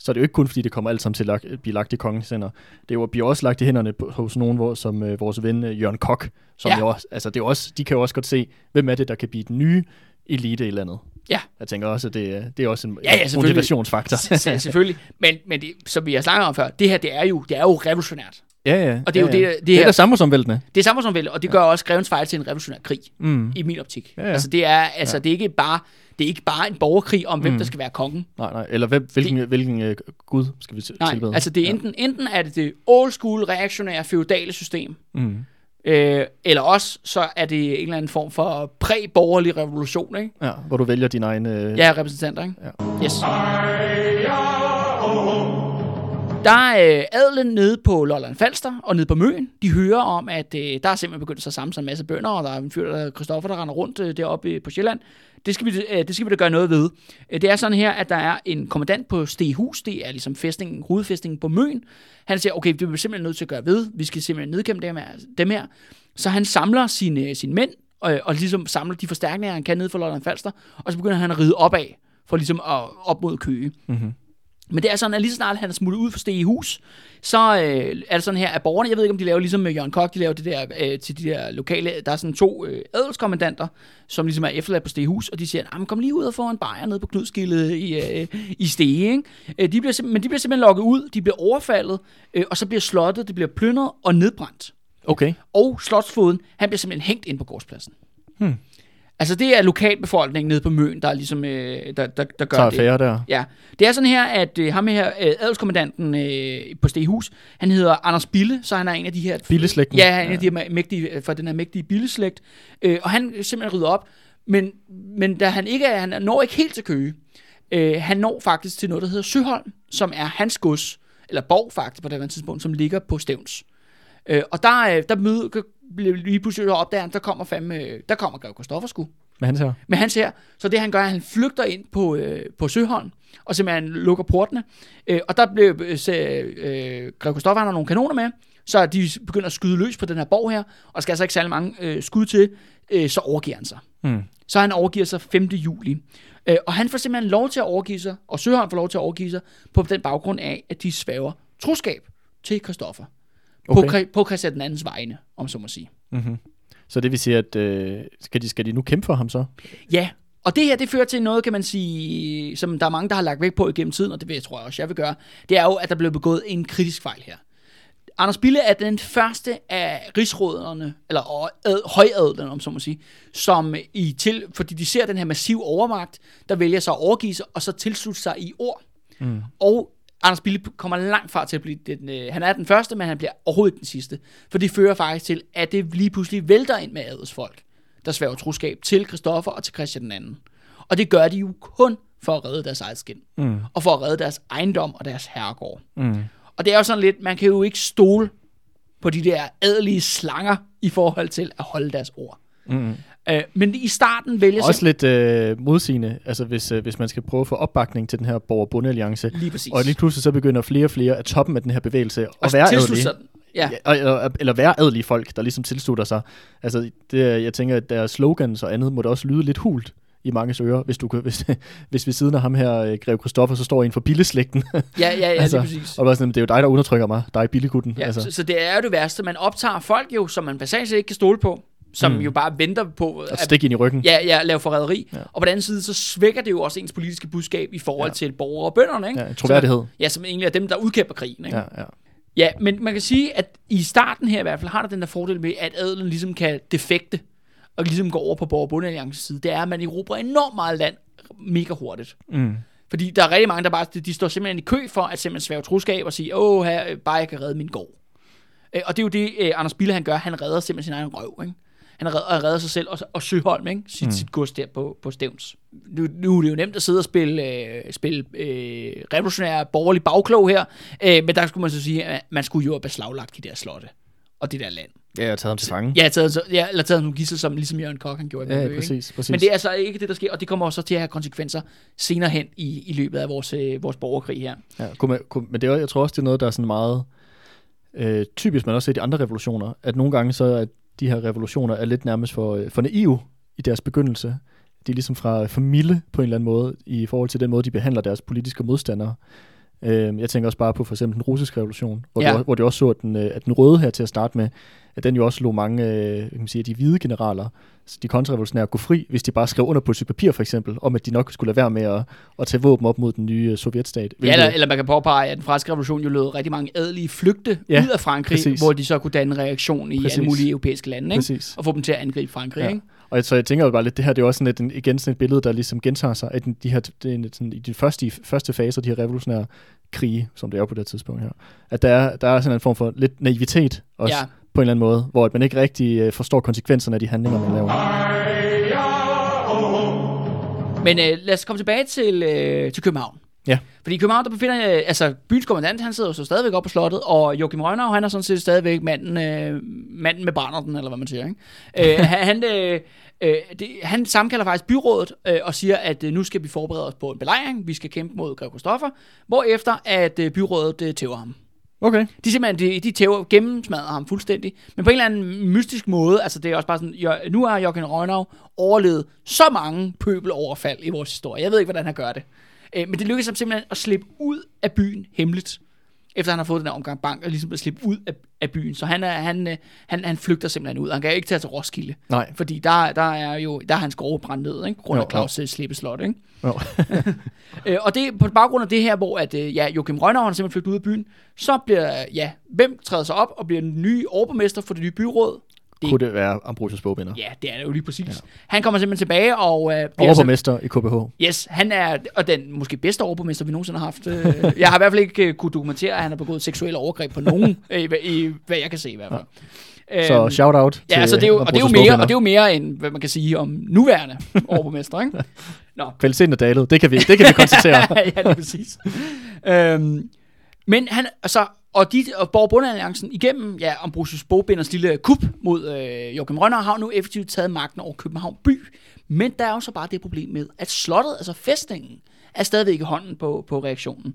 så er det jo ikke kun, fordi det kommer alt sammen til at blive lagt i kongens hænder. Det er jo, bliver også lagt i hænderne på, hos nogen, hvor, som øh, vores ven øh, Jørgen Kok, som Ja. ja. jo også, altså det er også, de kan jo også godt se, hvem er det, der kan blive den nye elite i landet. Ja. Jeg tænker også, at det, er- det er også en Ja, ja, selvfølgelig. motivationsfaktor. S- selvfølgelig. Men, men det, som vi har snakket om før, det her, det er jo, det er jo revolutionært. ja, ja. Og det er ja, jo ja. det- det det er her- der samfundsomvæltende. Det er samfundsomvælde, og det gør også grevens fejl til en revolutionær krig, Mm. i min optik. Ja, ja. Altså, det er, altså, det er ikke bare det er ikke bare en borgerkrig om, hvem Mm. der skal være kongen. Nej, nej. Eller hvem, hvilken, det, hvilken øh, gud skal vi til- Nej, tilbede? altså det er enten, enten er det det old school, reaktionære, feudale system, Mm. øh, eller også så er det en eller anden form for præ-borgerlig revolution, ikke? Ja, hvor du vælger din egen... Øh, Ja, repræsentanter, ikke? Ja. Yes. Der er øh, adelen nede på Lolland Falster og nede på Møen. De hører om, at øh, der er simpelthen begyndt at samle sig en masse bønder, og der er en fyr, der Christoffer, der render rundt øh, deroppe øh, på Sjælland. Det skal, vi, øh, det skal vi da gøre noget ved. Øh, det er sådan her, at der er en kommandant på Stehus, det er ligesom fæstningen, hovedfæstningen på Møen. Han siger, okay, det er vi simpelthen nødt til at gøre ved. Vi skal simpelthen nedkæmpe dem her. Dem her. Så han samler sine, øh, sine mænd, og, og ligesom samler de forstærkninger, han kan nede for Lolland Falster, og så begynder han at ride opad, for ligesom at op mod Køge. Mm-hmm. Men det er sådan, at lige så snart han er smuttet ud for Stege hus, så øh, er det sådan her, at borgerne, jeg ved ikke, om de laver ligesom med Jørgen Kok, de laver det der øh, til de der lokale, der er sådan to øh, adelskommandanter, som ligesom er efterladt på Stege hus, og de siger, "Ah, men kom lige ud og få en bajer nede på Knudskildet i, øh, i Stege, ikke? Øh, de bliver men de bliver simpelthen lukket ud, de bliver overfaldet, øh, og så bliver slottet, det bliver plyndret og nedbrændt. Okay. Og slotsfoden, han bliver simpelthen hængt ind på gårdspladsen. Hmm. Altså det er lokalbefolkningen nede på Møn, der er ligesom, øh, der, der, der gør Tager det. der. Ja, det er sådan her, at øh, ham her, øh, adelskommandanten øh, på Stehus, han hedder Anders Bille, så han er en af de her... Billeslægten. Ja, han er en af de her mægtige, fra den her mægtige Billeslægt. Øh, og han simpelthen rydder op, men, men da han ikke er, han når ikke helt til Køge. Øh, han når faktisk til noget, der hedder Søholm, som er hans gods, eller borg faktisk på det her tidspunkt, som ligger på Stævns. Øh, og der, øh, der møder, bliver lige pludselig opdager han, der kommer fandme, der kommer Grev Kristoffer sgu Men han siger, med hans her. Så det han gør, er, at han flygter ind på, øh, på Søholm, og simpelthen lukker portene. Øh, og der blev øh, så, øh, Grev Kristoffer, han har nogle kanoner med, så de begynder at skyde løs på den her borg her, og skal altså ikke særlig mange øh, skud til, øh, så overgiver han sig. hmm. Så han overgiver sig 5. juli. Øh, og han får simpelthen lov til at overgive sig, og Søholm får lov til at overgive sig, på den baggrund af, at de svæver troskab til Kristoffer. Okay. På, på Christian den andens vegne, om så må sige. Mm-hmm. Så det vil sige, at øh, skal, de, skal de nu kæmpe for ham så? Ja, og det her, det fører til noget, kan man sige, som der er mange, der har lagt vægt på igennem tiden, og det vil jeg tror jeg også, jeg vil gøre, det er jo, at der blev begået en kritisk fejl her. Anders Bille er den første af rigsråderne, eller ad, højadelen, om så må sige, som i til, fordi de ser den her massiv overmagt, der vælger sig at overgive sig, og så tilslutte sig i ord. Mm. Og Anders Bille kommer langt fra til at blive den, øh, han er den første, men han bliver overhovedet den sidste. For det fører faktisk til, at det lige pludselig vælter ind med adelsfolk, der sværger troskab til Christoffer og til Christian den anden. Og det gør de jo kun for at redde deres eget skin. Mm. Og for at redde deres ejendom og deres herregård. Mm. Og det er jo sådan lidt, man kan jo ikke stole på de der adelige slanger i forhold til at holde deres ord. Mm. Øh, men i starten vælger Også lidt øh, modsigende, altså hvis, øh, hvis man skal prøve at få opbakning til den her borger-bunde-alliance. lige præcis. Og lige pludselig så begynder flere og flere af toppen af den her bevægelse at Og være adelige. sig. Ja. Ja, eller, eller være adelige folk, der ligesom tilslutter sig. Altså, det, er- jeg tænker, at deres slogans og andet må da også lyde lidt hult i mange ører, hvis, du, kan- hvis, <laughs> hvis ved siden af ham her, øh, Grev Christoffer, så står en for billeslægten. Ja, ja, ja, Altså, lige præcis. og bare sådan, det er jo dig, der undertrykker mig. Dig, billegutten. Ja, altså. så, så det er jo det værste. Man optager folk jo, som man basalt set ikke kan stole på, som Mm. jo bare venter på At at, stikke ind i ryggen. ja, ja, lave forræderi. Ja. Og på den anden side, så svækker det jo også ens politiske budskab i forhold Ja. til borgere og bønderne. Ikke? Ja, troværdighed. Så, ja, som egentlig er dem, der udkæmper krigen. Ikke? Ja, ja. Ja, men man kan sige, at i starten her i hvert fald har der den der fordel med, at adelen ligesom kan defekte og ligesom gå over på borger side. Det er, at man erobrer enormt meget land mega hurtigt. Mm. Fordi der er rigtig mange, der bare, de, de står simpelthen i kø for at simpelthen svæve troskab og sige, åh, her, bare jeg kan redde min gård. Øh, og det er jo det, øh, Anders Bille han gør. Han redder simpelthen sin egen røv. Ikke? Han har reddet sig selv, og, og Søholm, ikke? Sit, mm. sit gods der på, på Stævns. Nu, nu er det jo nemt at sidde og spille, øh, spille øh, revolutionær borgerlig bagklog her, øh, men der skulle man så sige, at man skulle jo have beslaglagt de der slotte og det der land. Ja, jeg har taget ham til fange. Ja, taget, så- ja eller taget nogle gissel, som ligesom Jørgen Kok han gjorde. ja, ja Malmø, ikke? præcis, præcis. Men det er altså ikke det, der sker, og det kommer også til at have konsekvenser senere hen i, i løbet af vores, øh, vores borgerkrig her. Ja, kunne man, kunne, men det er, jeg tror også, det er noget, der er sådan meget øh, typisk, man også set i andre revolutioner, at nogle gange så er de her revolutioner er lidt nærmest for, øh, for naive i deres begyndelse. De er ligesom fra for milde på en eller anden måde i forhold til den måde, de behandler deres politiske modstandere. Øh, jeg tænker også bare på for eksempel den russiske revolution, hvor, Ja. du, hvor det også så, at den, øh, at den røde her til at starte med, at den jo også lå mange øh, kan man sige, de hvide generaler, de kontrarevolutionære, gå fri, hvis de bare skrev under på et stykke papir for eksempel, om at de nok skulle lade være med at, at tage våben op mod den nye øh, sovjetstat. Ja, eller, eller man kan påpege, at den franske revolution jo lød rigtig mange adelige flygte ja, ud af Frankrig, præcis. hvor de så kunne danne en reaktion i Præcis. alle mulige europæiske lande, ikke? Præcis. og få dem til at angribe Frankrig. Ja. Ikke? Og så jeg tænker jo bare lidt, det her det er også sådan et, en, igen sådan et billede, der ligesom gentager sig, at de her, det sådan, i de første, første faser, de her revolutionære krige, som det er på det tidspunkt her, at der er, der er sådan en form for lidt naivitet også, Ja. På en eller anden måde, hvor man ikke rigtig øh, forstår konsekvenserne af de handlinger, man laver. Men øh, lad os komme tilbage til, øh, til København. Ja. Fordi i København, der befinder jeg, altså byens kommandant, han sidder jo så stadigvæk oppe på slottet, og Joachim Rønner, han er sådan set stadigvæk manden, øh, manden med barnerden, eller hvad man siger, ikke? øh, <laughs> han, øh, øh, det, han sammenkalder faktisk byrådet øh, og siger, at øh, nu skal vi forberede os på en belejring, vi skal kæmpe mod Grev Christoffer, hvorefter at øh, byrådet øh, tæver ham. Okay. De simpelthen, de, de tæver, gennemsmadrer ham fuldstændig. Men på en eller anden mystisk måde, altså det er også bare sådan, jo, nu har Jørgen Rønner overlevet så mange pøbeloverfald i vores historie. Jeg ved ikke, hvordan han gør det. Øh, men det lykkedes ham simpelthen at slippe ud af byen hemmeligt. Efter han har fået den her omgang bank, og ligesom at slippe ud af, af byen. Så han, er, han, øh, han, han flygter simpelthen ud. Han kan ikke tage til Roskilde. Nej. Fordi der, der er jo der er hans gårde brændt ned, ikke? grund af Jo, jo. Claus' slippeslot. Ikke? Jo. <laughs> <laughs> Øh, og det på baggrund af det her, hvor at, øh, ja, Joachim Rønner, han simpelthen flygtet ud af byen, så bliver, ja, hvem træder sig op og bliver den nye overborgmester for det nye byråd? Det- Kunne det være Ambrosius Bogbinder? Ja, det er det jo lige præcis. Ja. Han kommer simpelthen tilbage og... Øh, så, Overborgmester i KBH. yes, han er og den måske bedste overborgmester, vi nogensinde har haft. Øh, jeg har i hvert fald ikke øh, kunne dokumentere, at han har begået seksuelle overgreb på nogen, <laughs> øh, i, hvad- i, hvad jeg kan se i hvert fald. Ja. Så shout out til Ja, altså det er jo, og det er jo mere, og det er jo mere end, hvad man kan sige om nuværende <laughs> overborgmester, ikke? Nå, Kvaliteten er dalet, det kan vi, det kan vi konstatere. <laughs> ja, det er præcis. øhm, men han, altså, og, de, og Borg-Bundalliancen igennem ja, Ambrosius Bogbinders lille kup mod øh, Joachim Rønner har nu effektivt taget magten over København by. Men der er jo så bare det problem med, at slottet, altså fæstningen, er stadigvæk i hånden på, på reaktionen.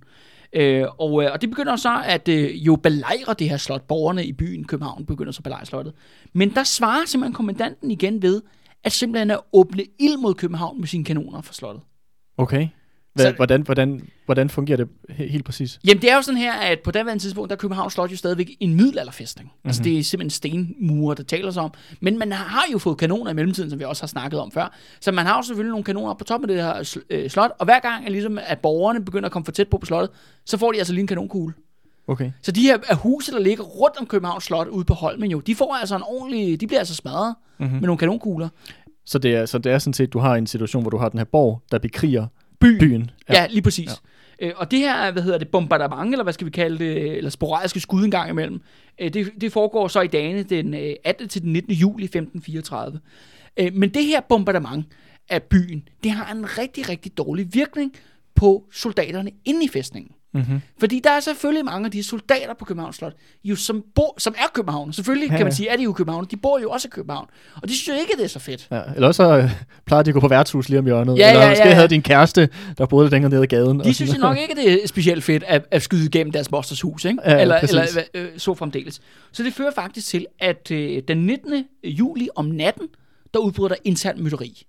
Øh, og, øh, og det begynder så at øh, jo belejre det her slot. Borgerne i byen København begynder så at belejre slottet. Men der svarer simpelthen kommandanten igen ved, at simpelthen at åbne ild mod København med sine kanoner fra slottet. Okay. Hvad, Så- hvordan, hvordan, hvordan fungerer det he- helt præcis? Jamen, det er jo sådan her, at på daværende tidspunkt, der er København Slot jo stadigvæk en middelalderfæstning. Mm-hmm. Altså, det er simpelthen stenmure, der taler sig om. Men man har jo fået kanoner i mellemtiden, som vi også har snakket om før. Så man har jo selvfølgelig nogle kanoner på toppen af det her sl- øh, slot. Og hver gang, at, ligesom, at borgerne begynder at komme for tæt på på slottet, så får de altså lige en kanonkugle. Okay. Så de her huse, der ligger rundt om København Slot ude på Holmen jo, de får altså en ordentlig, de bliver altså smadret mm-hmm. med nogle kanonkugler. Så det, er, så det er sådan set, du har en situation, hvor du har den her borg, der bekriger Byen. byen. Ja, ja lige præcis. Ja. Øh, og det her, hvad hedder det, bombardement, eller hvad skal vi kalde det, eller sporadiske skud en gang imellem, øh, det, det foregår så i dagene den øh, 18. til den 19. juli 1534. Øh, men det her bombardement af byen, det har en rigtig, rigtig dårlig virkning på soldaterne inde i fæstningen. Mm-hmm. Fordi der er selvfølgelig mange af de soldater på Københavns Slot, jo, som, bor, som er København. Selvfølgelig Ja, kan man sige, er de jo København. De bor jo også i København. Og de synes jo ikke, det er så fedt. Ja, eller så øh, plejede de at gå på værtshus lige om hjørnet. Ja, eller ja, måske ja, ja. havde din kæreste, der boede længere nede ad gaden. og De synes jo nok ikke, det er specielt fedt at, at skyde igennem deres mosters hus, ikke? Ja, eller, præcis. eller øh, så fremdeles. Så det fører faktisk til, at øh, den 19. juli om natten, der udbryder der intern mytteri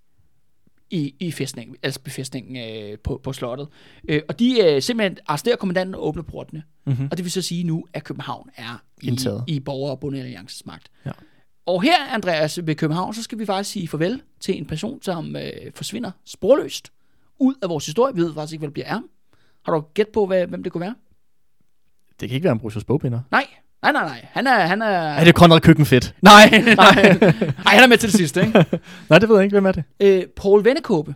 i, i fæstningen, altså befæstningen øh, på, på slottet. Øh, og de øh, simpelthen arresterer kommandanten og åbner portene. Mhm. Og det vil så sige nu, at København er i, Indtaget. i borger- og bondealliancens magt. Ja. Og her, Andreas, ved København, så skal vi faktisk sige farvel til en person, som øh, forsvinder sporløst ud af vores historie. Vi ved faktisk ikke, hvad det bliver af. Har du gæt på, hvad, hvem det kunne være? Det kan ikke være Ambrosius Bogbinder. Nej, nej, nej, nej. Han er... Han er, Er det Konrad Køkkenfedt? Nej, <laughs> nej. nej, han er med til det sidste, ikke? <laughs> Nej, det ved jeg ikke. Hvem er det? Øh, Paul Vennekåbe.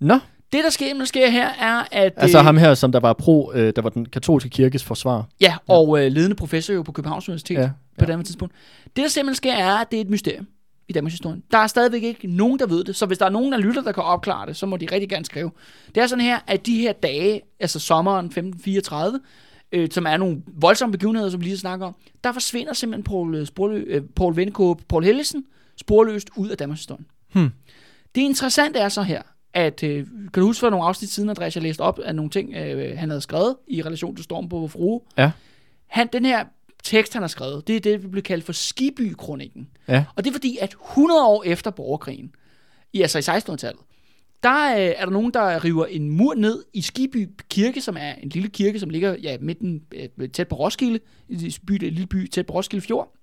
Nå, Det, der sker, der sker her, er, at... altså øh, ham her, som der var pro, øh, der var den katolske kirkes forsvar. Ja, og øh, ledende professor jo på Københavns Universitet Ja, ja, på det andet tidspunkt. Det, der simpelthen sker, er, at det er et mysterium. i Danmarks historie. Der er stadigvæk ikke nogen, der ved det, så hvis der er nogen, der lytter, der kan opklare det, så må de rigtig gerne skrive. Det er sådan her, at de her dage, altså sommeren 1534, øh, som er nogle voldsomme begivenheder, som vi lige snakker om, der forsvinder simpelthen Paul, øh, Sporlø, øh, Paul Vennekåb, Paul Hellesen, sporløst ud af Danmarks historie. Hmm. Det interessante er så her, at, øh, kan du huske for nogle afsnit siden, Andreas, jeg læste op af nogle ting, øh, han havde skrevet i relation til Storm på Frue. Ja. Han, den her tekst, han har skrevet, det er det, vi bliver kaldt for Skiby-kronikken. Ja. Og det er fordi, at 100 år efter borgerkrigen, i, altså i 1600-tallet, der øh, er der nogen, der river en mur ned i Skiby Kirke, som er en lille kirke, som ligger ja, midten, øh, tæt på Roskilde, en by, en lille by tæt på Roskilde Fjord.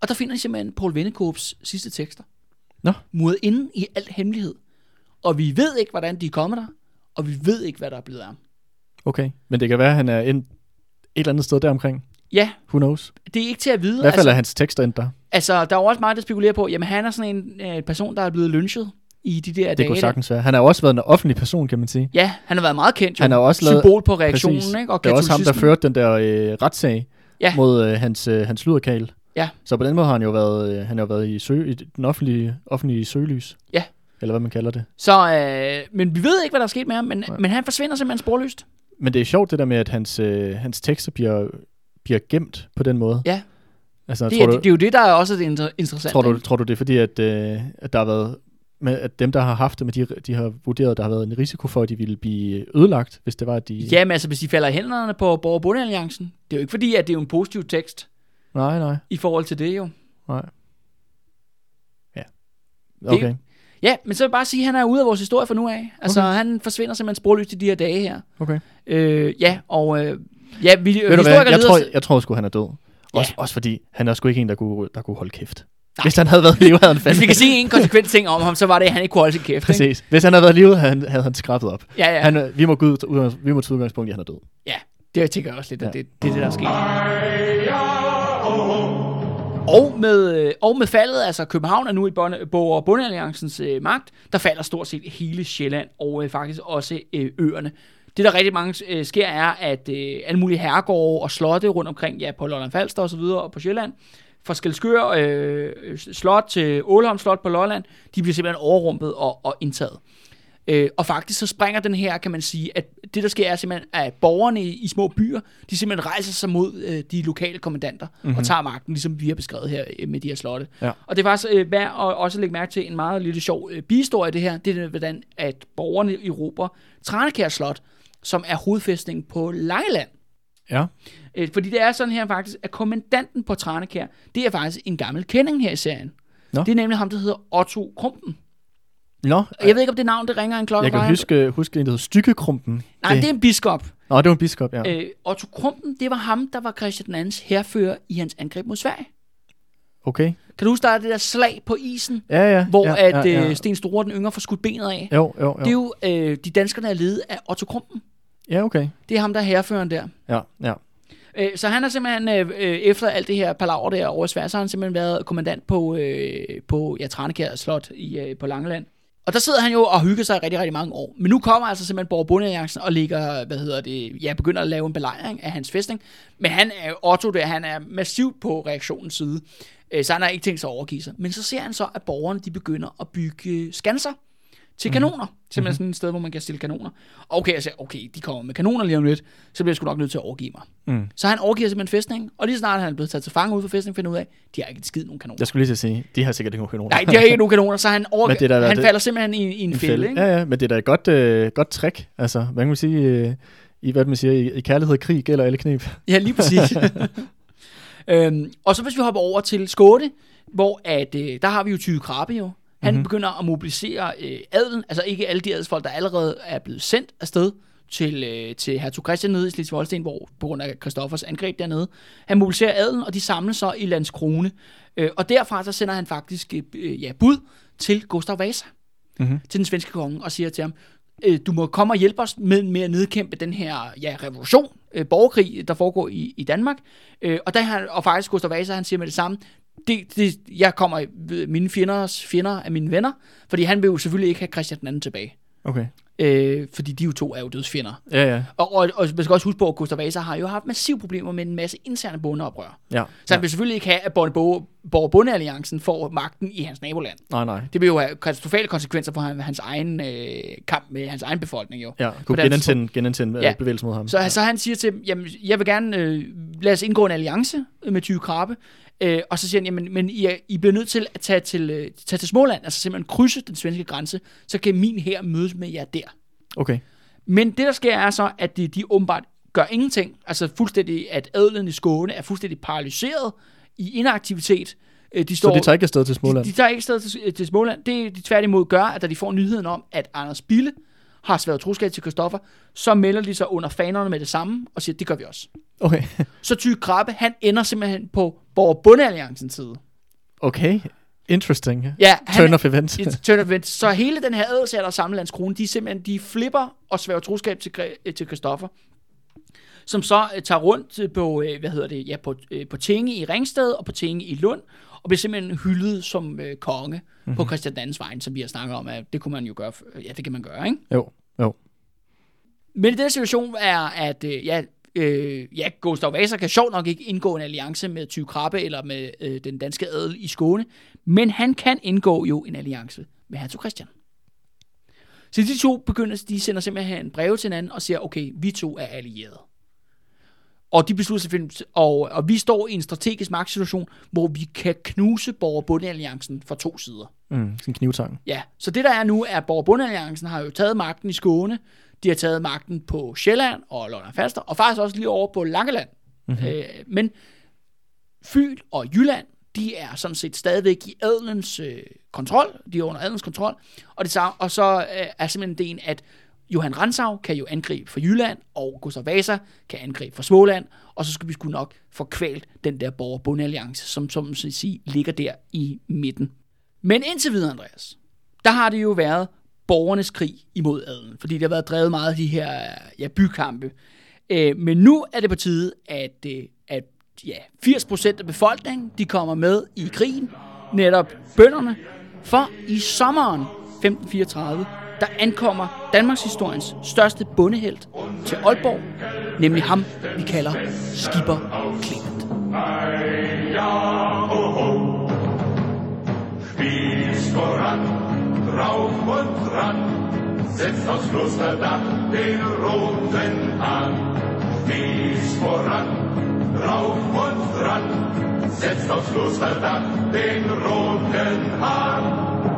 Og der finder de simpelthen Paul Vennekåbs sidste tekster. Nå. Muret inde i alt hemmelighed. Og vi ved ikke, hvordan de er kommet der, og vi ved ikke, hvad der er blevet af ham. Okay, men det kan være, at han er ind et eller andet sted deromkring. Ja, Who knows? det er ikke til at vide. I hvert fald altså, er hans tekster endt der. altså, der er jo også meget, der spekulerer på, jamen han er sådan en øh, person, der er blevet lynchet i de der Det dage. kunne der. sagtens være. Han har jo også været en offentlig person, kan man sige. Ja, han har været meget kendt jo. Han har også lavet- Symbol på reaktionen, Præcis. ikke? Og Det er også ham, der førte den der øh, retssag Ja. mod øh, hans, øh, hans luderkal. Ja. Så på den måde har han jo været, øh, han har været i, sø, i den offentlige, offentlige søgelys. Ja. Eller hvad man kalder det. Så, øh, men vi ved ikke, hvad der er sket med ham, men, men han forsvinder simpelthen sporløst. Men det er sjovt det der med, at hans, øh, hans tekster bliver, bliver gemt på den måde. Ja. Altså, Det tror, er, du, det er jo det, der er også det inter- interessante. tror, du, tror du det er fordi, at, øh, at der har været med, at dem, der har haft det, med de, de har vurderet, at der har været en risiko for, at de ville blive ødelagt, hvis det var, at de... Jamen altså, hvis de falder i hænderne på Borger Bunde Alliancen, det er jo ikke fordi, at det er en positiv tekst Nej, nej, i forhold til det jo. nej. Ja. Det- Okay. Ja, men så vil jeg bare sige, at han er ude af vores historie fra nu af. Altså, Okay. han forsvinder simpelthen sporløst i de her dage her. okay. Øh, ja, og øh, ja, vi, Ved du hvad, jeg tror, os- jeg tror sgu, han er død. Ja. Også, også fordi, han er sgu ikke en, der kunne, der kunne holde kæft. Nej. Hvis han havde været i live, havde han Hvis fandme... vi kan sige en konsekvent ting om ham, så var det, at han ikke kunne holde sin kæft. Ikke? Præcis. Hvis han havde været i live, havde han, havde han skrabet op. Ja, ja. Han, vi, må gå ud, vi må tage udgangspunkt i, at han er død. ja, det tænker jeg også lidt, at Ja. det, det er det, der er sket. Og med, øh, og med faldet, altså København er nu i Bonde- Borger Bundealliancens øh, magt, der falder stort set hele Sjælland og øh, faktisk også øh, øerne. Det, der rigtig mange øh, sker, er, at øh, alle mulige herregårde og slotte rundt omkring, ja, på Lolland Falster og så videre, og på Sjælland, fra Skelskør øh, slot til Ålholm Slot på Lolland, de bliver simpelthen overrumpet og, og indtaget. Øh, og faktisk så springer den her, kan man sige, at det der sker er simpelthen, at borgerne i, i små byer, de simpelthen rejser sig mod øh, de lokale kommandanter mm-hmm. og tager magten, ligesom vi har beskrevet her øh, med de her slotte. Ja. Og det er faktisk øh, værd at også lægge mærke til en meget lille sjov øh, bihistorie det her. Det er, hvordan at borgerne i Europa Tranekær Slot, som er hovedfæstningen på Langeland. Ja. Øh, fordi det er sådan her faktisk, at kommandanten på Tranekær, det er faktisk en gammel kending her i serien. Nå. Det er nemlig ham, der hedder Otto Krumpen. Nå, Jeg ved ikke, om det navn, det ringer en klokke. jeg kan huske, huske en, der hed Stykkekrumpen. Nej, det er en biskop. Nå, det var en biskop, ja. Øh, Otto Krumpen, det var ham, der var Christian II's herfører i hans angreb mod Sverige. Okay. Kan du huske, der er det der slag på isen, Ja, ja. hvor ja, at ja, ja. øh, Sten Store, den yngre, får skudt benet af? Jo, jo, jo. Det er jo øh, de danskerne er ledet af Otto Krumpen. Ja, okay. Det er ham, der er herføreren der. Ja, ja. Øh, så han har simpelthen, øh, øh efter alt det her palaver der over Sverige, så har han simpelthen været kommandant på, øh, på ja, Tranekær Slot i, øh, på Langeland. Og der sidder han jo og hygger sig rigtig, rigtig mange år. Men nu kommer altså simpelthen Borg Bundealliancen og ligger, hvad hedder det, ja, begynder at lave en belejring af hans fæstning. Men han er Otto der, han er massivt på reaktionens side. Øh, så han har ikke tænkt sig at overgive sig. Men så ser han så, at borgerne de begynder at bygge skanser til kanoner. Simpelthen sådan et sted, hvor man kan stille kanoner. Okay, jeg siger, okay, de kommer med kanoner lige om lidt, så bliver jeg sgu nok nødt til at overgive mig. Mm. Så han overgiver simpelthen fæstningen, og lige snart han er blevet taget til fange ud for fæstningen, finder ud af, de har ikke et skid nogen kanoner. Jeg skulle lige til at sige, de har sikkert ikke nogen kanoner. Nej, de har ikke nogen kanoner, så han, overg- det er da- han det- falder simpelthen i, i en, en fælde. Ikke? Ja, ja, men det er da et godt, øh, godt trick. Altså, hvad kan man sige, øh, i, hvad man siger, i, i kærlighed og krig gælder alle knep. Ja, lige præcis. <laughs> øhm, og så hvis vi hopper over til Skåne, hvor at, øh, der har vi jo Tyge Krabbe jo. Han Mhm. mm-hmm. begynder at mobilisere øh, adelen, altså ikke alle de adelsfolk, der allerede er blevet sendt afsted til, øh, til hertug Christian nede i Slesvig-Holsten, hvor på grund af Christoffers angreb dernede. Han mobiliserer adelen, og de samles så i Landskrone. Øh, og derfra så sender han faktisk øh, ja, bud til Gustav Vasa, Mhm. til den svenske konge, og siger til ham, øh, du må komme og hjælpe os med, med at nedkæmpe den her ja, revolution, øh, borgerkrig, der foregår i, i Danmark. Øh, og, der, han, og faktisk Gustav Vasa, han siger med det samme, det, det, jeg kommer mine fjenders fjender af mine venner, fordi han vil jo selvfølgelig ikke have Christian den anden tilbage. Okay. Øh, fordi de jo to er jo dødsfjender. Ja, ja. Og, og, og man skal også huske på, at Gustav Vasa har jo haft massive problemer med en masse interne bondeoprør. ja. Så han vil selvfølgelig ikke have, at Borg Bondealliancen får magten i hans naboland. Nej, nej. Det vil jo have katastrofale konsekvenser for han- hans egen øh, kamp med hans egen befolkning jo. Ja, kunne genantænde, genantænde Ja. ja. bevægelsen mod ham. Så, så han siger til dem, jamen, jeg vil gerne, øh, lad os indgå en alliance med Tyge Krabbe. Øh, og så siger han, jamen, men I, er, I bliver nødt til at tage til, øh, tage til Småland, altså simpelthen krydse den svenske grænse, så kan min her mødes med jer der. Okay. Men det, der sker, er så, at de, de åbenbart gør ingenting. Altså fuldstændig, at adelen i Skåne er fuldstændig paralyseret i inaktivitet. Øh, De Så de tager ikke afsted til Småland? de, de tager ikke sted til, til Småland. Det de tværtimod gør, at da de får nyheden om, at Anders Bille har svært troskab til Christoffer, så melder de sig under fanerne med det samme og siger, det gør vi også. Okay. <laughs> Så Tyge Krabbe, han ender simpelthen på Borg Bundealliancens side. Okay. Interesting. Ja, han, Turn of events. Turn of events. Så hele den her adelsalder og sammelandskrone, de simpelthen, de flipper og sværger troskab til, til Christoffer, som så øh, tager rundt på, øh, hvad hedder det, ja, på, øh, på Tinge i Ringsted og på Tinge i Lund, og bliver simpelthen hyldet som øh, konge mm-hmm. på Christian Dannes vejen, som vi har snakket om, at det kunne man jo gøre, ja, det kan man gøre, ikke? Jo, jo. Men i den situation er, at øh, ja, øh, ja, Gustav Vasa kan sjovt nok ikke indgå en alliance med Tyge Krabbe eller med øh, den danske adel i Skåne, men han kan indgå jo en alliance med hertug Christian. Så de to begynder, de sender simpelthen en breve til hinanden og siger, okay, vi to er allierede. Og de beslutter sig, og, og vi står i en strategisk magtsituation, hvor vi kan knuse Borger Bundealliancen fra to sider. Mm, sådan knivtang. Ja, så det der er nu, er at Borg Bundealliancen har jo taget magten i Skåne, de har taget magten på Sjælland og Lolland Falster, og faktisk også lige over på Langeland. Mm-hmm. Øh, men Fyn og Jylland, de er sådan set stadigvæk i adelens øh, kontrol, de er under adelens kontrol, og, det, og så øh, er simpelthen det en, at Johan Ransau kan jo angribe fra Jylland, og Gustav Vasa kan angribe fra Småland, og så skal vi sgu nok få kvalt den der borgerbundalliance, som, som man sige, ligger der i midten. Men indtil videre, Andreas, der har det jo været borgernes krig imod adelen, fordi det har været drevet meget af de her ja, bykampe. Øh, men nu er det på tide, at, øh, at ja, 80% af befolkningen de kommer med i krigen, netop bønderne, for i sommeren 1534, der ankommer Danmarks historiens største bondehelt til Aalborg, nemlig ham, vi kalder Skipper Clement. Ja, voran, drauf und dran, setzt aufs Klosterdach den roten Hahn. Spieß voran, drauf und dran, setzt aufs Klosterdach den roten Hahn.